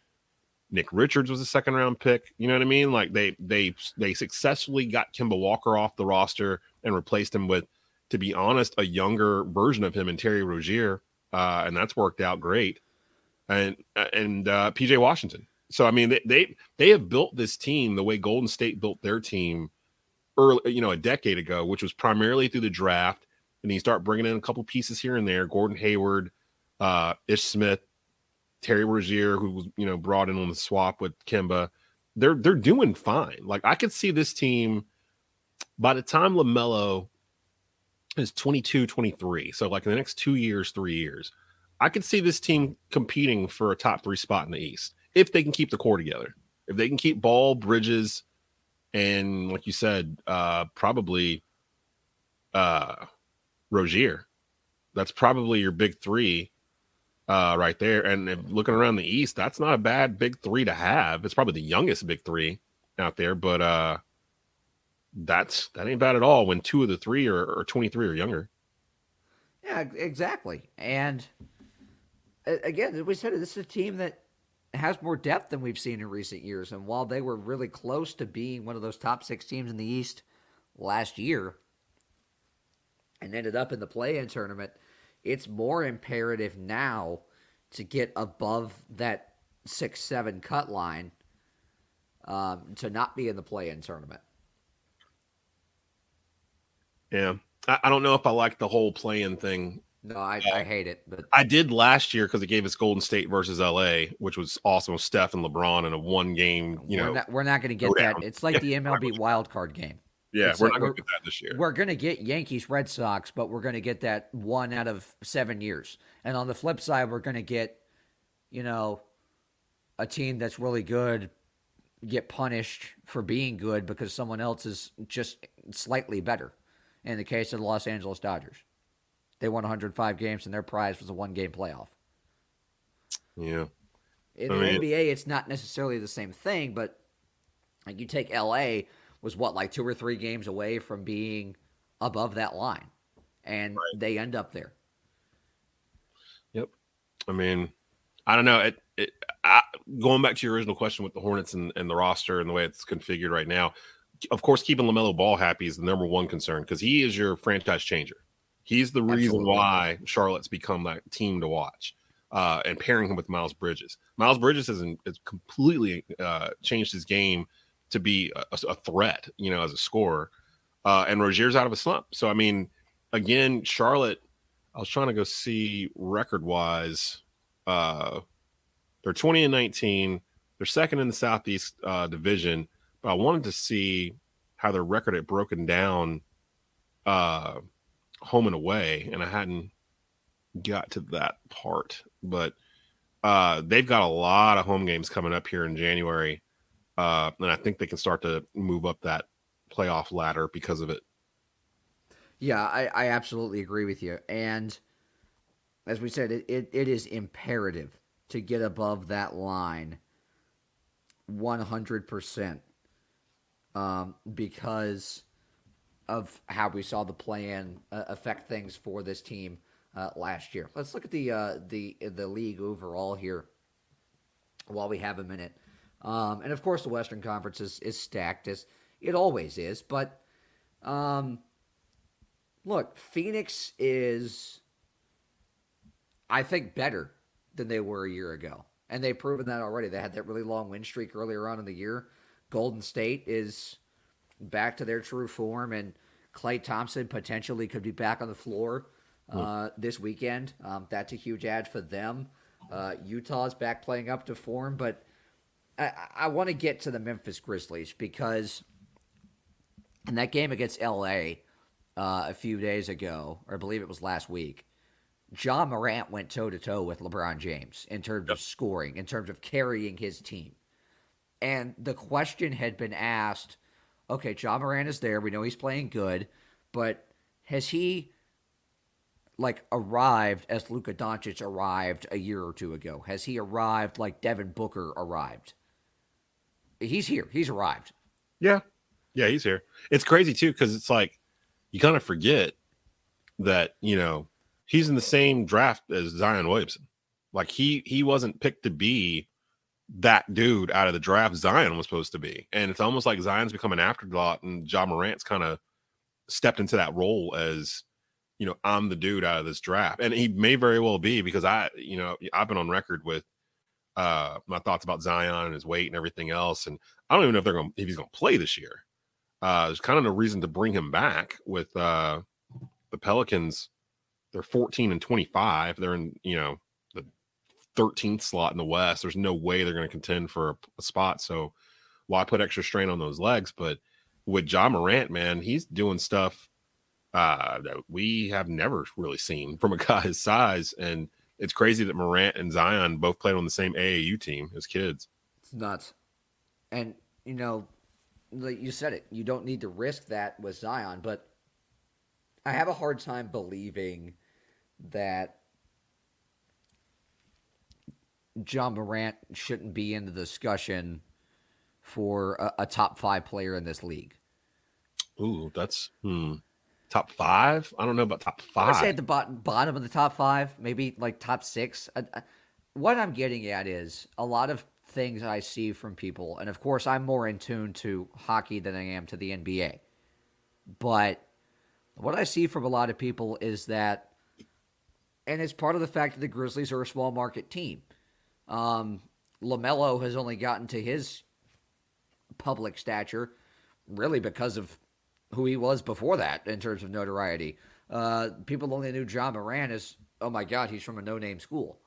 Nick Richards was a second round pick. You know what I mean? Like they they they successfully got Kemba Walker off the roster and replaced him with, to be honest, a younger version of him and Terry Rozier, uh, and that's worked out great. And and uh, PJ Washington. So I mean they, they they have built this team the way Golden State built their team early, you know, a decade ago, which was primarily through the draft. And you start bringing in a couple pieces here and there. Gordon Hayward, uh, Ish Smith, Terry Rozier, who was you know brought in on the swap with Kemba, they're they're doing fine. Like I could see this team by the time LaMelo is 22, 23, so like in the next two years, three years, I could see this team competing for a top three spot in the East if they can keep the core together. If they can keep Ball, Bridges, and like you said, uh, probably uh, Rozier. That's probably your big three uh, right there. And if looking around the East, that's not a bad big three to have. It's probably the youngest big three out there, but uh, that's that ain't bad at all when two of the three are, are 23 or younger. Yeah, exactly. And again, as we said, this is a team that has more depth than we've seen in recent years. And while they were really close to being one of those top six teams in the East last year and ended up in the play in tournament, it's more imperative now to get above that six seven cut line um, to not be in the play in tournament. Yeah, I, I, don't know if I like the whole play-in thing. No, I, I hate it, but I did last year because it gave us Golden State versus LA, which was awesome with Steph and LeBron in a one game. You we're know, not, we're not going to get that. It's like the MLB wild card game. Yeah, It's we're like not going to get that this year. We're going to get Yankees Red Sox, but we're going to get that one out of seven years. And on the flip side, we're going to get, you know, a team that's really good get punished for being good because someone else is just slightly better. In the case of the Los Angeles Dodgers, they won 105 games and their prize was a one game playoff. Yeah. In I the mean- NBA, it's not necessarily the same thing, but like you take LA was what like two or three games away from being above that line, and they end up there. Yep. I mean, I don't know. It, it I, going back to your original question with the Hornets and, and the roster and the way it's configured right now. Of course, keeping LaMelo Ball happy is the number one concern because he is your franchise changer. He's the reason Absolutely. why Charlotte's become that team to watch. Uh, and pairing him with Miles Bridges. Miles Bridges has, has completely uh, changed his game to be a, a threat, you know, as a scorer. Uh, and Rozier's out of a slump. So, I mean, again, Charlotte, I was trying to go see record wise. Uh, they're 20 and 19. They're second in the Southeast uh, division. But I wanted to see how their record had broken down uh home and away, and I hadn't got to that part, but uh they've got a lot of home games coming up here in January. Uh and I think they can start to move up that playoff ladder because of it. Yeah, I, I absolutely agree with you. And as we said, it, it, it is imperative to get above that line 100% um, because of how we saw the plan uh, affect things for this team uh, last year. Let's look at the uh, the the league overall here while we have a minute. Um, and of course, the Western Conference is, is stacked as it always is. But um, look, Phoenix is, I think, better than they were a year ago. And they've proven that already. They had that really long win streak earlier on in the year. Golden State is back to their true form, and Klay Thompson potentially could be back on the floor uh, this weekend. Um, that's a huge add for them. Uh, Utah's back playing up to form, but I, I want to get to the Memphis Grizzlies because in that game against LA uh, a few days ago, or I believe it was last week, Ja Morant went toe to toe with LeBron James in terms of scoring, in terms of carrying his team. And the question had been asked okay, Ja Morant is there. We know he's playing good, but has he like arrived as Luka Doncic arrived a year or two ago? Has he arrived like Devin Booker arrived? He's here. He's arrived. Yeah. Yeah, he's here. It's crazy too because it's like you kind of forget that you know he's in the same draft as Zion Williamson. Like he he wasn't picked to be that dude out of the draft Zion was supposed to be, and it's almost like Zion's become an afterthought, and Ja Morant's kind of stepped into that role as you know I'm the dude out of this draft, and he may very well be because I you know I've been on record with uh my thoughts about Zion and his weight and everything else, and I don't even know if they're going if he's going to play this year. Uh, there's kind of no reason to bring him back with uh, the Pelicans. They're 14 and 25. They're in, you know, the 13th slot in the West. There's no way they're going to contend for a, a spot. So why put extra strain on those legs? But with Ja Morant, man, he's doing stuff uh, that we have never really seen from a guy his size. And it's crazy that Morant and Zion both played on the same AAU team as kids. It's nuts. And, you know, like you said it, you don't need to risk that with Zion, but I have a hard time believing that Ja Morant shouldn't be in the discussion for a, a top five player in this league. Ooh, that's hmm. Top five? I don't know about top five. I would five. say at the bottom, bottom of the top five, maybe like top six. I, I, what I'm getting at is a lot of things I see from people, and of course, I'm more in tune to hockey than I am to the NBA. But what I see from a lot of people is that, and it's part of the fact that the Grizzlies are a small market team. Um, LaMelo has only gotten to his public stature really because of who he was before that in terms of notoriety. Uh, people only knew Ja Morant as, oh my God, he's from a no name school.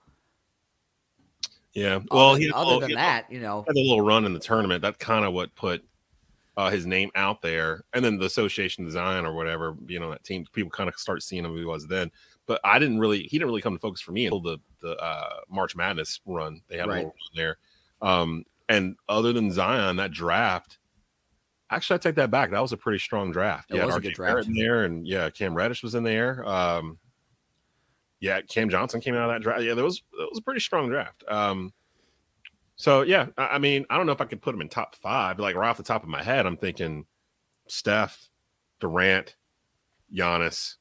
Yeah. Well, other, he other little- than he that, you know, had a little run in the tournament. That's kind of what put uh, his name out there, and then the Association Design or whatever, you know, that team. People kind of start seeing him who he was then. But I didn't really. He didn't really come to focus for me until the the uh, March Madness run. They had a little run there. Um, and other than Zion, that draft. Actually, I take that back. That was a pretty strong draft. It yeah, was a RJ good Barrett draft. in there, and yeah, Cam Reddish was in there. Um, yeah, Cam Johnson came out of that draft. Yeah, that was that was a pretty strong draft. Um, so yeah, I, I mean, I don't know if I could put him in top five. Like right off the top of my head, I'm thinking Steph, Durant, Giannis,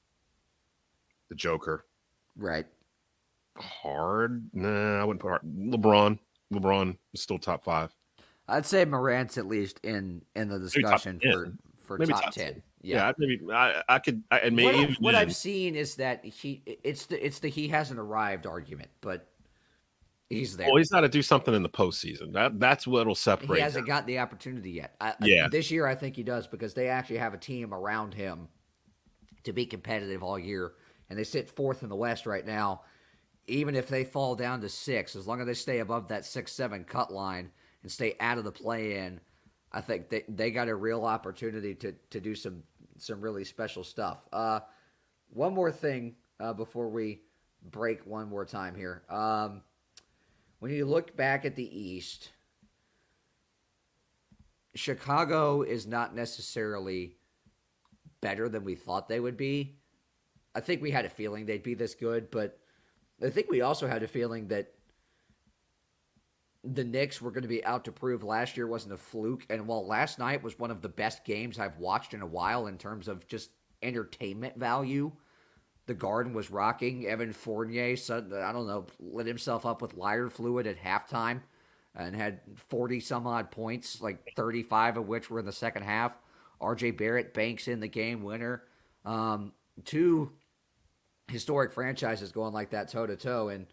the Joker. right. Hard? Nah, I wouldn't put hard. LeBron. LeBron is still top five. I'd say Morant's at least in in the discussion 10. for for Maybe top, top ten. 10. Yeah. Yeah, maybe I, I could. I, and what, maybe I- what I've seen is that he it's the it's the he hasn't arrived argument, but he's there. Well, he's got to do something in the postseason. That that's what'll separate. he hasn't got the opportunity yet. I- Yeah. this year I think he does because they actually have a team around him to be competitive all year, and they sit fourth in the West right now. Even if they fall down to six, as long as they stay above that six seven cut line and stay out of the play in, I think they, they got a real opportunity to to do some some really special stuff. Uh, one more thing uh, before we break one more time here. Um, when you look back at the East, Chicago is not necessarily better than we thought they would be. I think we had a feeling they'd be this good, but I think we also had a feeling that the Knicks were going to be out to prove last year wasn't a fluke. And while last night was one of the best games I've watched in a while in terms of just entertainment value, the Garden was rocking. Evan Fournier, I don't know, lit himself up with lighter fluid at halftime and had 40 some odd points, like 35 of which were in the second half. RJ Barrett banks in the game winner. Um, two historic franchises going like that toe to toe. And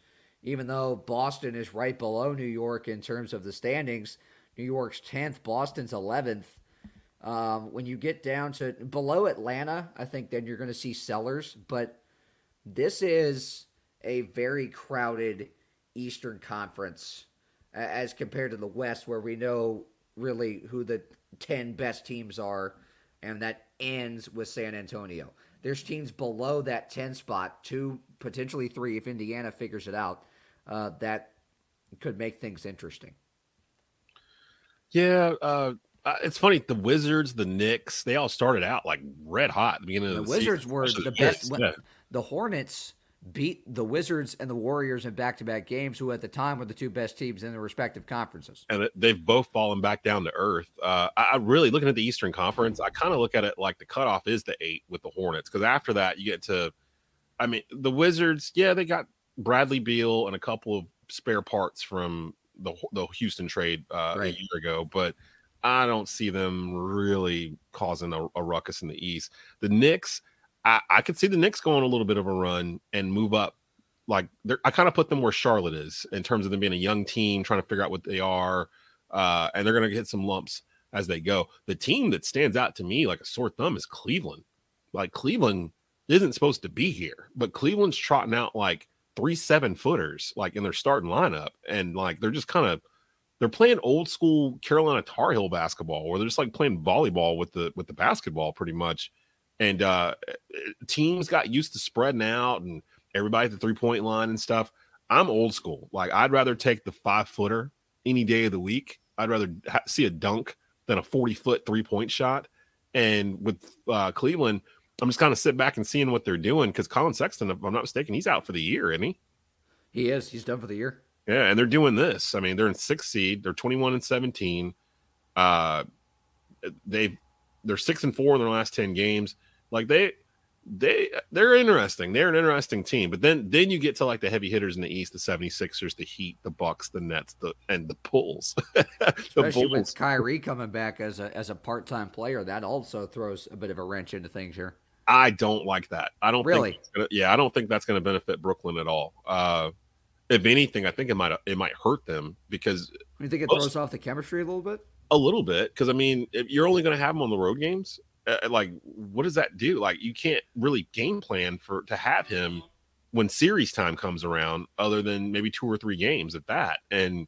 even though Boston is right below New York in terms of the standings, New York's 10th, Boston's 11th. Um, when you get down to below Atlanta, I think then you're going to see sellers. But this is a very crowded Eastern Conference as compared to the West, where we know really who the 10 best teams are, and that ends with San Antonio. There's teams below that 10 spot, two, potentially three, if Indiana figures it out, uh, that could make things interesting. Yeah, uh, it's funny. The Wizards, the Knicks, they all started out like red hot at the beginning the of the Wizards season. were Especially the best. yeah. The Hornets beat the Wizards and the Warriors in back-to-back games, who at the time were the two best teams in their respective conferences. and they've both fallen back down to earth. Uh, I, I really looking at the Eastern Conference. I kind of look at it like the cutoff is the eight with the Hornets because after that you get to, I mean, the Wizards. Yeah, they got Bradley Beal and a couple of spare parts from the the Houston trade uh, Right. a year ago, but I don't see them really causing a, a ruckus in the East. The Knicks, I, I could see the Knicks going a little bit of a run and move up like they're, I kind of put them where Charlotte is in terms of them being a young team trying to figure out what they are, uh, and they're going to get some lumps as they go. The team that stands out to me like a sore thumb is Cleveland. Like Cleveland isn't supposed to be here, but Cleveland's trotting out like three seven footers like in their starting lineup, and like they're just kind of they're playing old school Carolina Tar Heel basketball, where they're just like playing volleyball with the with the basketball pretty much. And uh teams got used to spreading out and everybody at the three point line and stuff. I'm old school. Like I'd rather take the five footer any day of the week. I'd rather ha- see a dunk than a 40 foot three point shot. And with uh, Cleveland, I'm just kind of sitting back and seeing what they're doing because Collin Sexton, if I'm not mistaken, he's out for the year, isn't he? He is. He's done for the year. Yeah, and they're doing this. I mean, they're in sixth seed. They're 21 and 17. Uh, they they're six and four in their last 10 games. Like they they they're interesting. They're an interesting team. But then then you get to like the heavy hitters in the East, the 76ers, the Heat, the Bucks, the Nets, the and the Bulls. the Especially Bulls. with Kyrie coming back as a as a part time player, that also throws a bit of a wrench into things here. I don't like that. I don't Really? think gonna, yeah, I don't think that's going to benefit Brooklyn at all. Uh if anything, I think it might it might hurt them because You think it Most- throws off the chemistry a little bit? a little bit because I mean, if you're only going to have them on the road games. Uh, like, what does that do? Like, you can't really game plan for to have him when series time comes around, other than maybe two or three games at that, and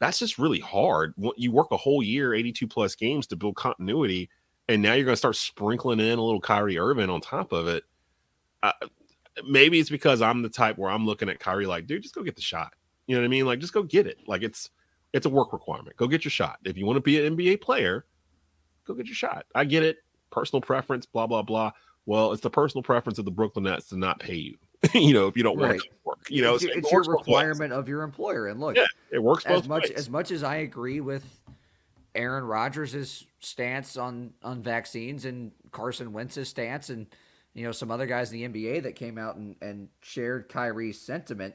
that's just really hard. You work a whole year, 82 plus games to build continuity, and now you're going to start sprinkling in a little Kyrie Irving on top of it. Uh, maybe it's because I'm the type where I'm looking at Kyrie like, dude, just go get the shot. You know what I mean? Like, just go get it. Like, it's it's a work requirement. Go get your shot. If you want to be an NBA player, go get your shot. I get it. Personal preference, blah blah blah. Well, it's the personal preference of the Brooklyn Nets to not pay you. you know, if you don't want Right. to work. You know, it's, so it it's your works both ways. requirement of your employer. And look, Yeah, it works as both much ways. as much as I agree with Aaron Rodgers' stance on on vaccines and Carson Wentz's stance and you know some other guys in the NBA that came out and, and shared Kyrie's sentiment.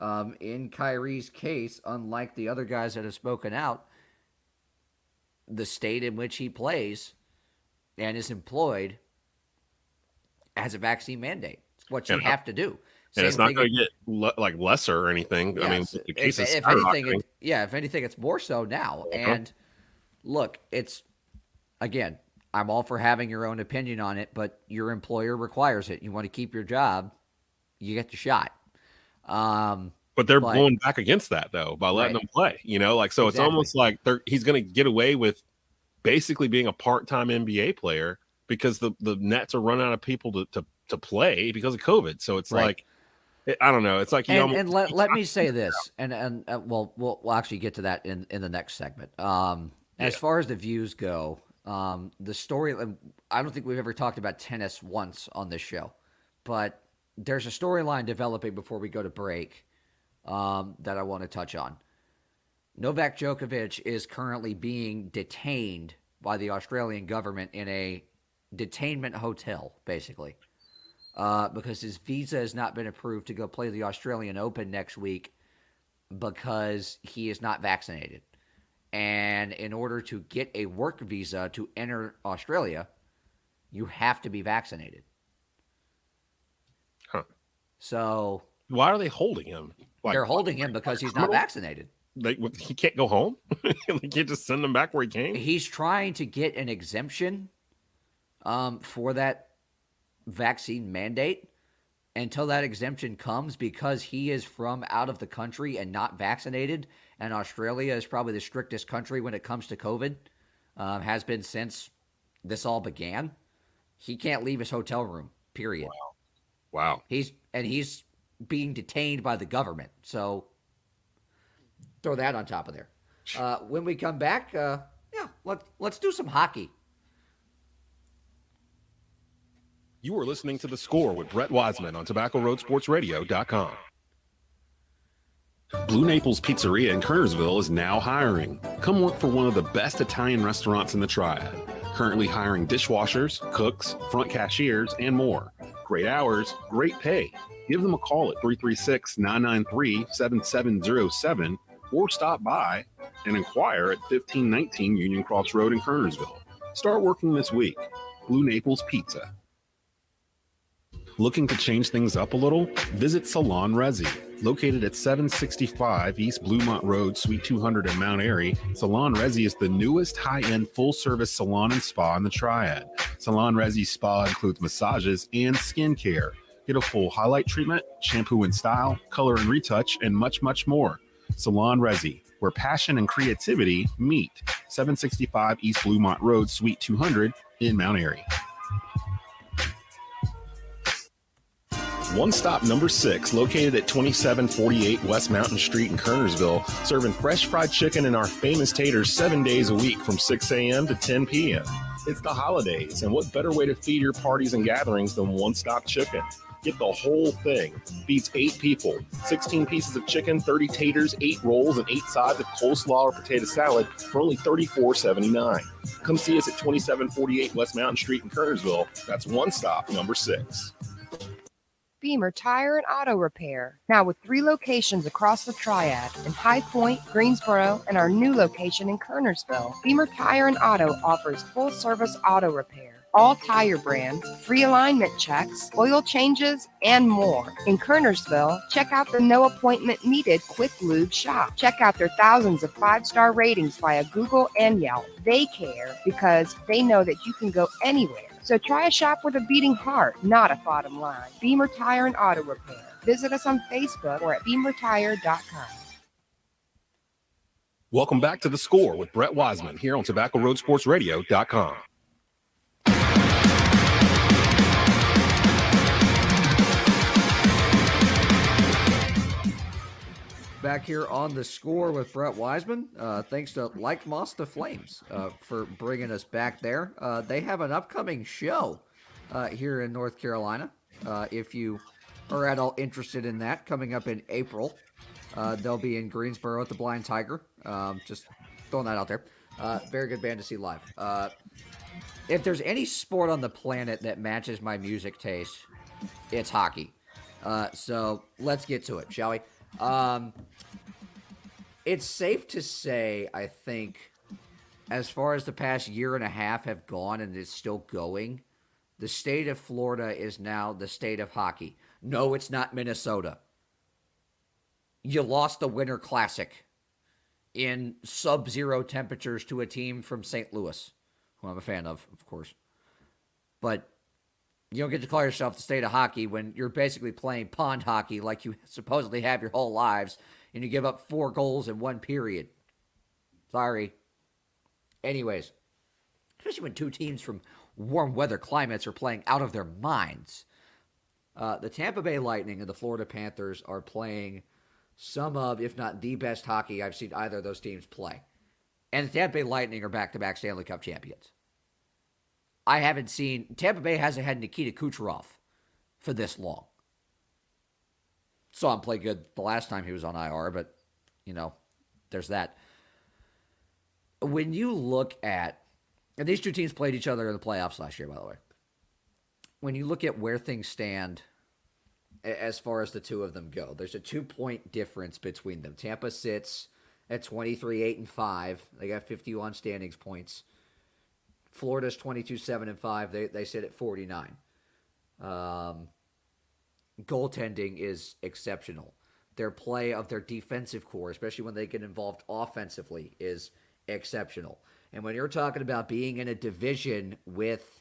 Um, in Kyrie's case, unlike the other guys that have spoken out, the state in which he plays and is employed has a vaccine mandate. It's what you And- have to do. and it's not going to get le- like lesser or anything. I mean, Yes, the if, if anything, it, yeah, if anything, it's more so now. Uh-huh. And look, it's again, I'm all for having your own opinion on it, but your employer requires it. You want to keep your job, you get the shot. Um, But they're but- blowing back against that though by letting Right. them play. You know, like so it's almost like they're he's going to get away with basically being a part-time NBA player because the the Nets are running out of people to to, to play because of COVID. So it's Right. like it, I don't know. It's like you and, almost, and let, let me say this, and and uh, well, we'll we'll actually get to that in in the next segment. Um, as far as the views go, um, the story. I don't think we've ever talked about tennis once on this show, but there's a storyline developing before we go to break um, that I want to touch on. Novak Djokovic is currently being detained by the Australian government in a detainment hotel, basically, uh, because his visa has not been approved to go play the Australian Open next week because he is not vaccinated. And in order to get a work visa to enter Australia, you have to be vaccinated. Huh. So why are they holding him? Like, they're holding him because he's not vaccinated. Like he can't go home. they can't just send him back where he came. He's trying to get an exemption um, for that vaccine mandate until that exemption comes because he is from out of the country and not vaccinated. And Australia is probably the strictest country when it comes to COVID, um, has been since this all began. He can't leave his hotel room, period. Wow. He's and he's being detained by the government. So throw that on top of there. Uh, when we come back, uh, yeah, let, let's do some hockey. You are listening to the score with Brett Wiseman on TobaccoRoadSportsRadio.com. Blue Naples Pizzeria in Kernersville is now hiring. Come work for one of the best Italian restaurants in the Triad. Currently hiring dishwashers, cooks, front cashiers, and more. Great hours, great pay. Give them a call at 336 993 7707 or stop by and inquire at 1519 Union Cross Road in Kernersville. Start working this week. Blue Naples Pizza. Looking to change things up a little? Visit Salon Resi. Located at 765 East Bluemont Road, Suite 200 in Mount Airy, Salon Resi is the newest high end full service salon and spa in the Triad. Salon Resi Spa includes massages and skincare. Get a full highlight treatment, shampoo and style, color and retouch, and much, much more. Salon Resi, where passion and creativity meet. 765 East Bluemont Road, Suite 200 in Mount Airy. One stop number six, located at 2748 West Mountain Street in Kernersville, serving fresh fried chicken and our famous taters seven days a week from 6 a.m. to 10 p.m. It's the holidays, and what better way to feed your parties and gatherings than one stop chicken? Get the whole thing. Feeds eight people. 16 pieces of chicken, 30 taters, eight rolls, and eight sides of coleslaw or potato salad for only $34.79. Come see us at 2748 West Mountain Street in Kernersville. That's one stop number six. Beamer Tire and Auto Repair. Now with three locations across the Triad in High Point, Greensboro, and our new location in Kernersville. Beamer Tire and Auto offers full service auto repair. All tire brands, free alignment checks, oil changes, and more. In Kernersville, check out the no appointment needed Quick Lube shop. Check out their thousands of five star ratings via Google and Yelp. They care because they know that you can go anywhere. So try a shop with a beating heart, not a bottom line. Beamer Tire and Auto Repair. Visit us on Facebook or at beamertire.com. Welcome back to the score with Brett Wiseman here on TobaccoRoadSportsRadio.com. Back here on the score with Brett Wiseman. Uh, thanks to Like Moths to Flames uh, for bringing us back there. Uh, they have an upcoming show uh, here in North Carolina. Uh, if you are at all interested in that, coming up in April, uh, they'll be in Greensboro at the Blind Tiger. Um, just throwing that out there. Very good band to see live. If there's any sport on the planet that matches my music taste, it's hockey. So let's get to it, shall we? Um, it's safe to say, I think, as far as the past year and a half have gone and it's still going, the state of Florida is now the state of hockey. No, it's not Minnesota. You lost the Winter Classic in sub zero temperatures to a team from St. Louis, who I'm a fan of, of course. But you don't get to call yourself the state of hockey when you're basically playing pond hockey like you supposedly have your whole lives and you give up four goals in one period. Sorry. Anyways, especially when two teams from warm weather climates are playing out of their minds. Uh, the Tampa Bay Lightning and the Florida Panthers are playing some of, if not the best hockey I've seen either of those teams play. And the Tampa Bay Lightning are back to back Stanley Cup champions. I haven't seen, Tampa Bay hasn't had Nikita Kucherov for this long. Saw him play good the last time he was on IR, but, you know, there's that. When you look at, and these two teams played each other in the playoffs last year, by the way. When you look at where things stand as far as the two of them go, there's a two point difference between them. Tampa sits at 23, 8, and 5. They got 51 standings points. Florida's 22, 7, and 5. They, they sit at 49. Um, goaltending is exceptional. Their play of their defensive core, especially when they get involved offensively, is exceptional. And when you're talking about being in a division with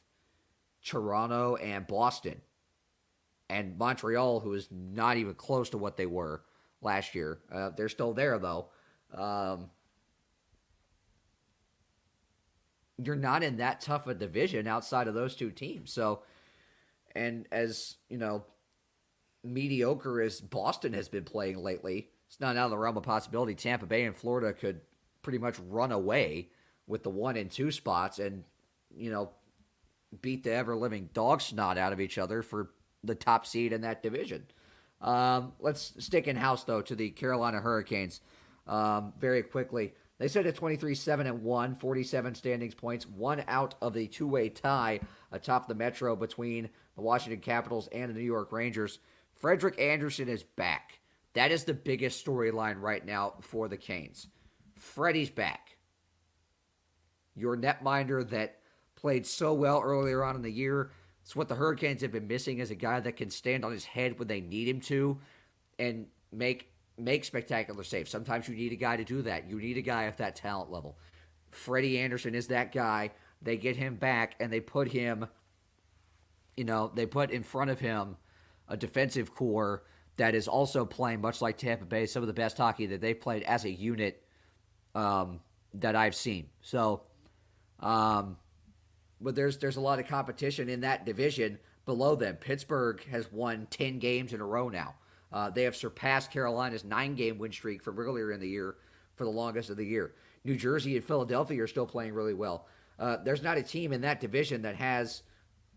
Toronto and Boston and Montreal, who is not even close to what they were last year, uh, they're still there though. Um, you're not in that tough a division outside of those two teams. So, and as you know, mediocre as Boston has been playing lately, it's not out of the realm of possibility. Tampa Bay and Florida could pretty much run away with the one and two spots and, you know, beat the ever living dog snot out of each other for the top seed in that division. Um, let's stick in house, though, to the Carolina Hurricanes um, very quickly. They sit at 23 7 and 1, 47 standings points, one out of the two way tie atop the Metro between the Washington Capitals and the New York Rangers. Frederik Andersen is back. That is the biggest storyline right now for the Canes. Freddie's back. Your netminder that played so well earlier on in the year. It's what the Hurricanes have been missing as a guy that can stand on his head when they need him to and make make spectacular saves. Sometimes you need a guy to do that. You need a guy at that talent level. Freddie Andersen is that guy. They get him back and they put him, you know, they put in front of him a defensive core that is also playing much like Tampa Bay, some of the best hockey that they've played as a unit um, that I've seen. So, um, but there's there's a lot of competition in that division below them. Pittsburgh has won ten games in a row now. Uh, they have surpassed Carolina's nine game win streak from earlier in the year for the longest of the year. New Jersey and Philadelphia are still playing really well. Uh, there's not a team in that division that has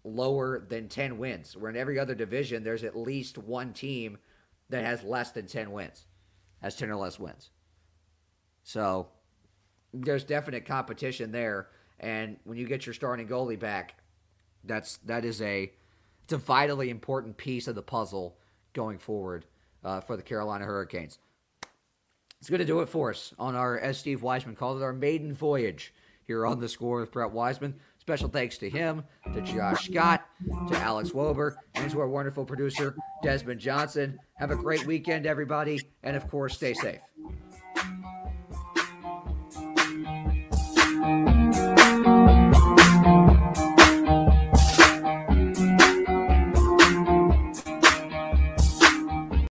lower than 10 wins, where in every other division, there's at least one team that has less than 10 wins, has 10 or less wins. So there's definite competition there. And when you get your starting goalie back, that's that is a it's a vitally important piece of the puzzle going forward uh, for the Carolina Hurricanes. It's going to do it for us on our, as Steve Weisman called it, our maiden voyage here on the score with Brett Wiseman. Special thanks to him, to Josh Scott, to Alex Wober, and to our wonderful producer, Desmond Johnson. Have a great weekend, everybody, and of course, stay safe.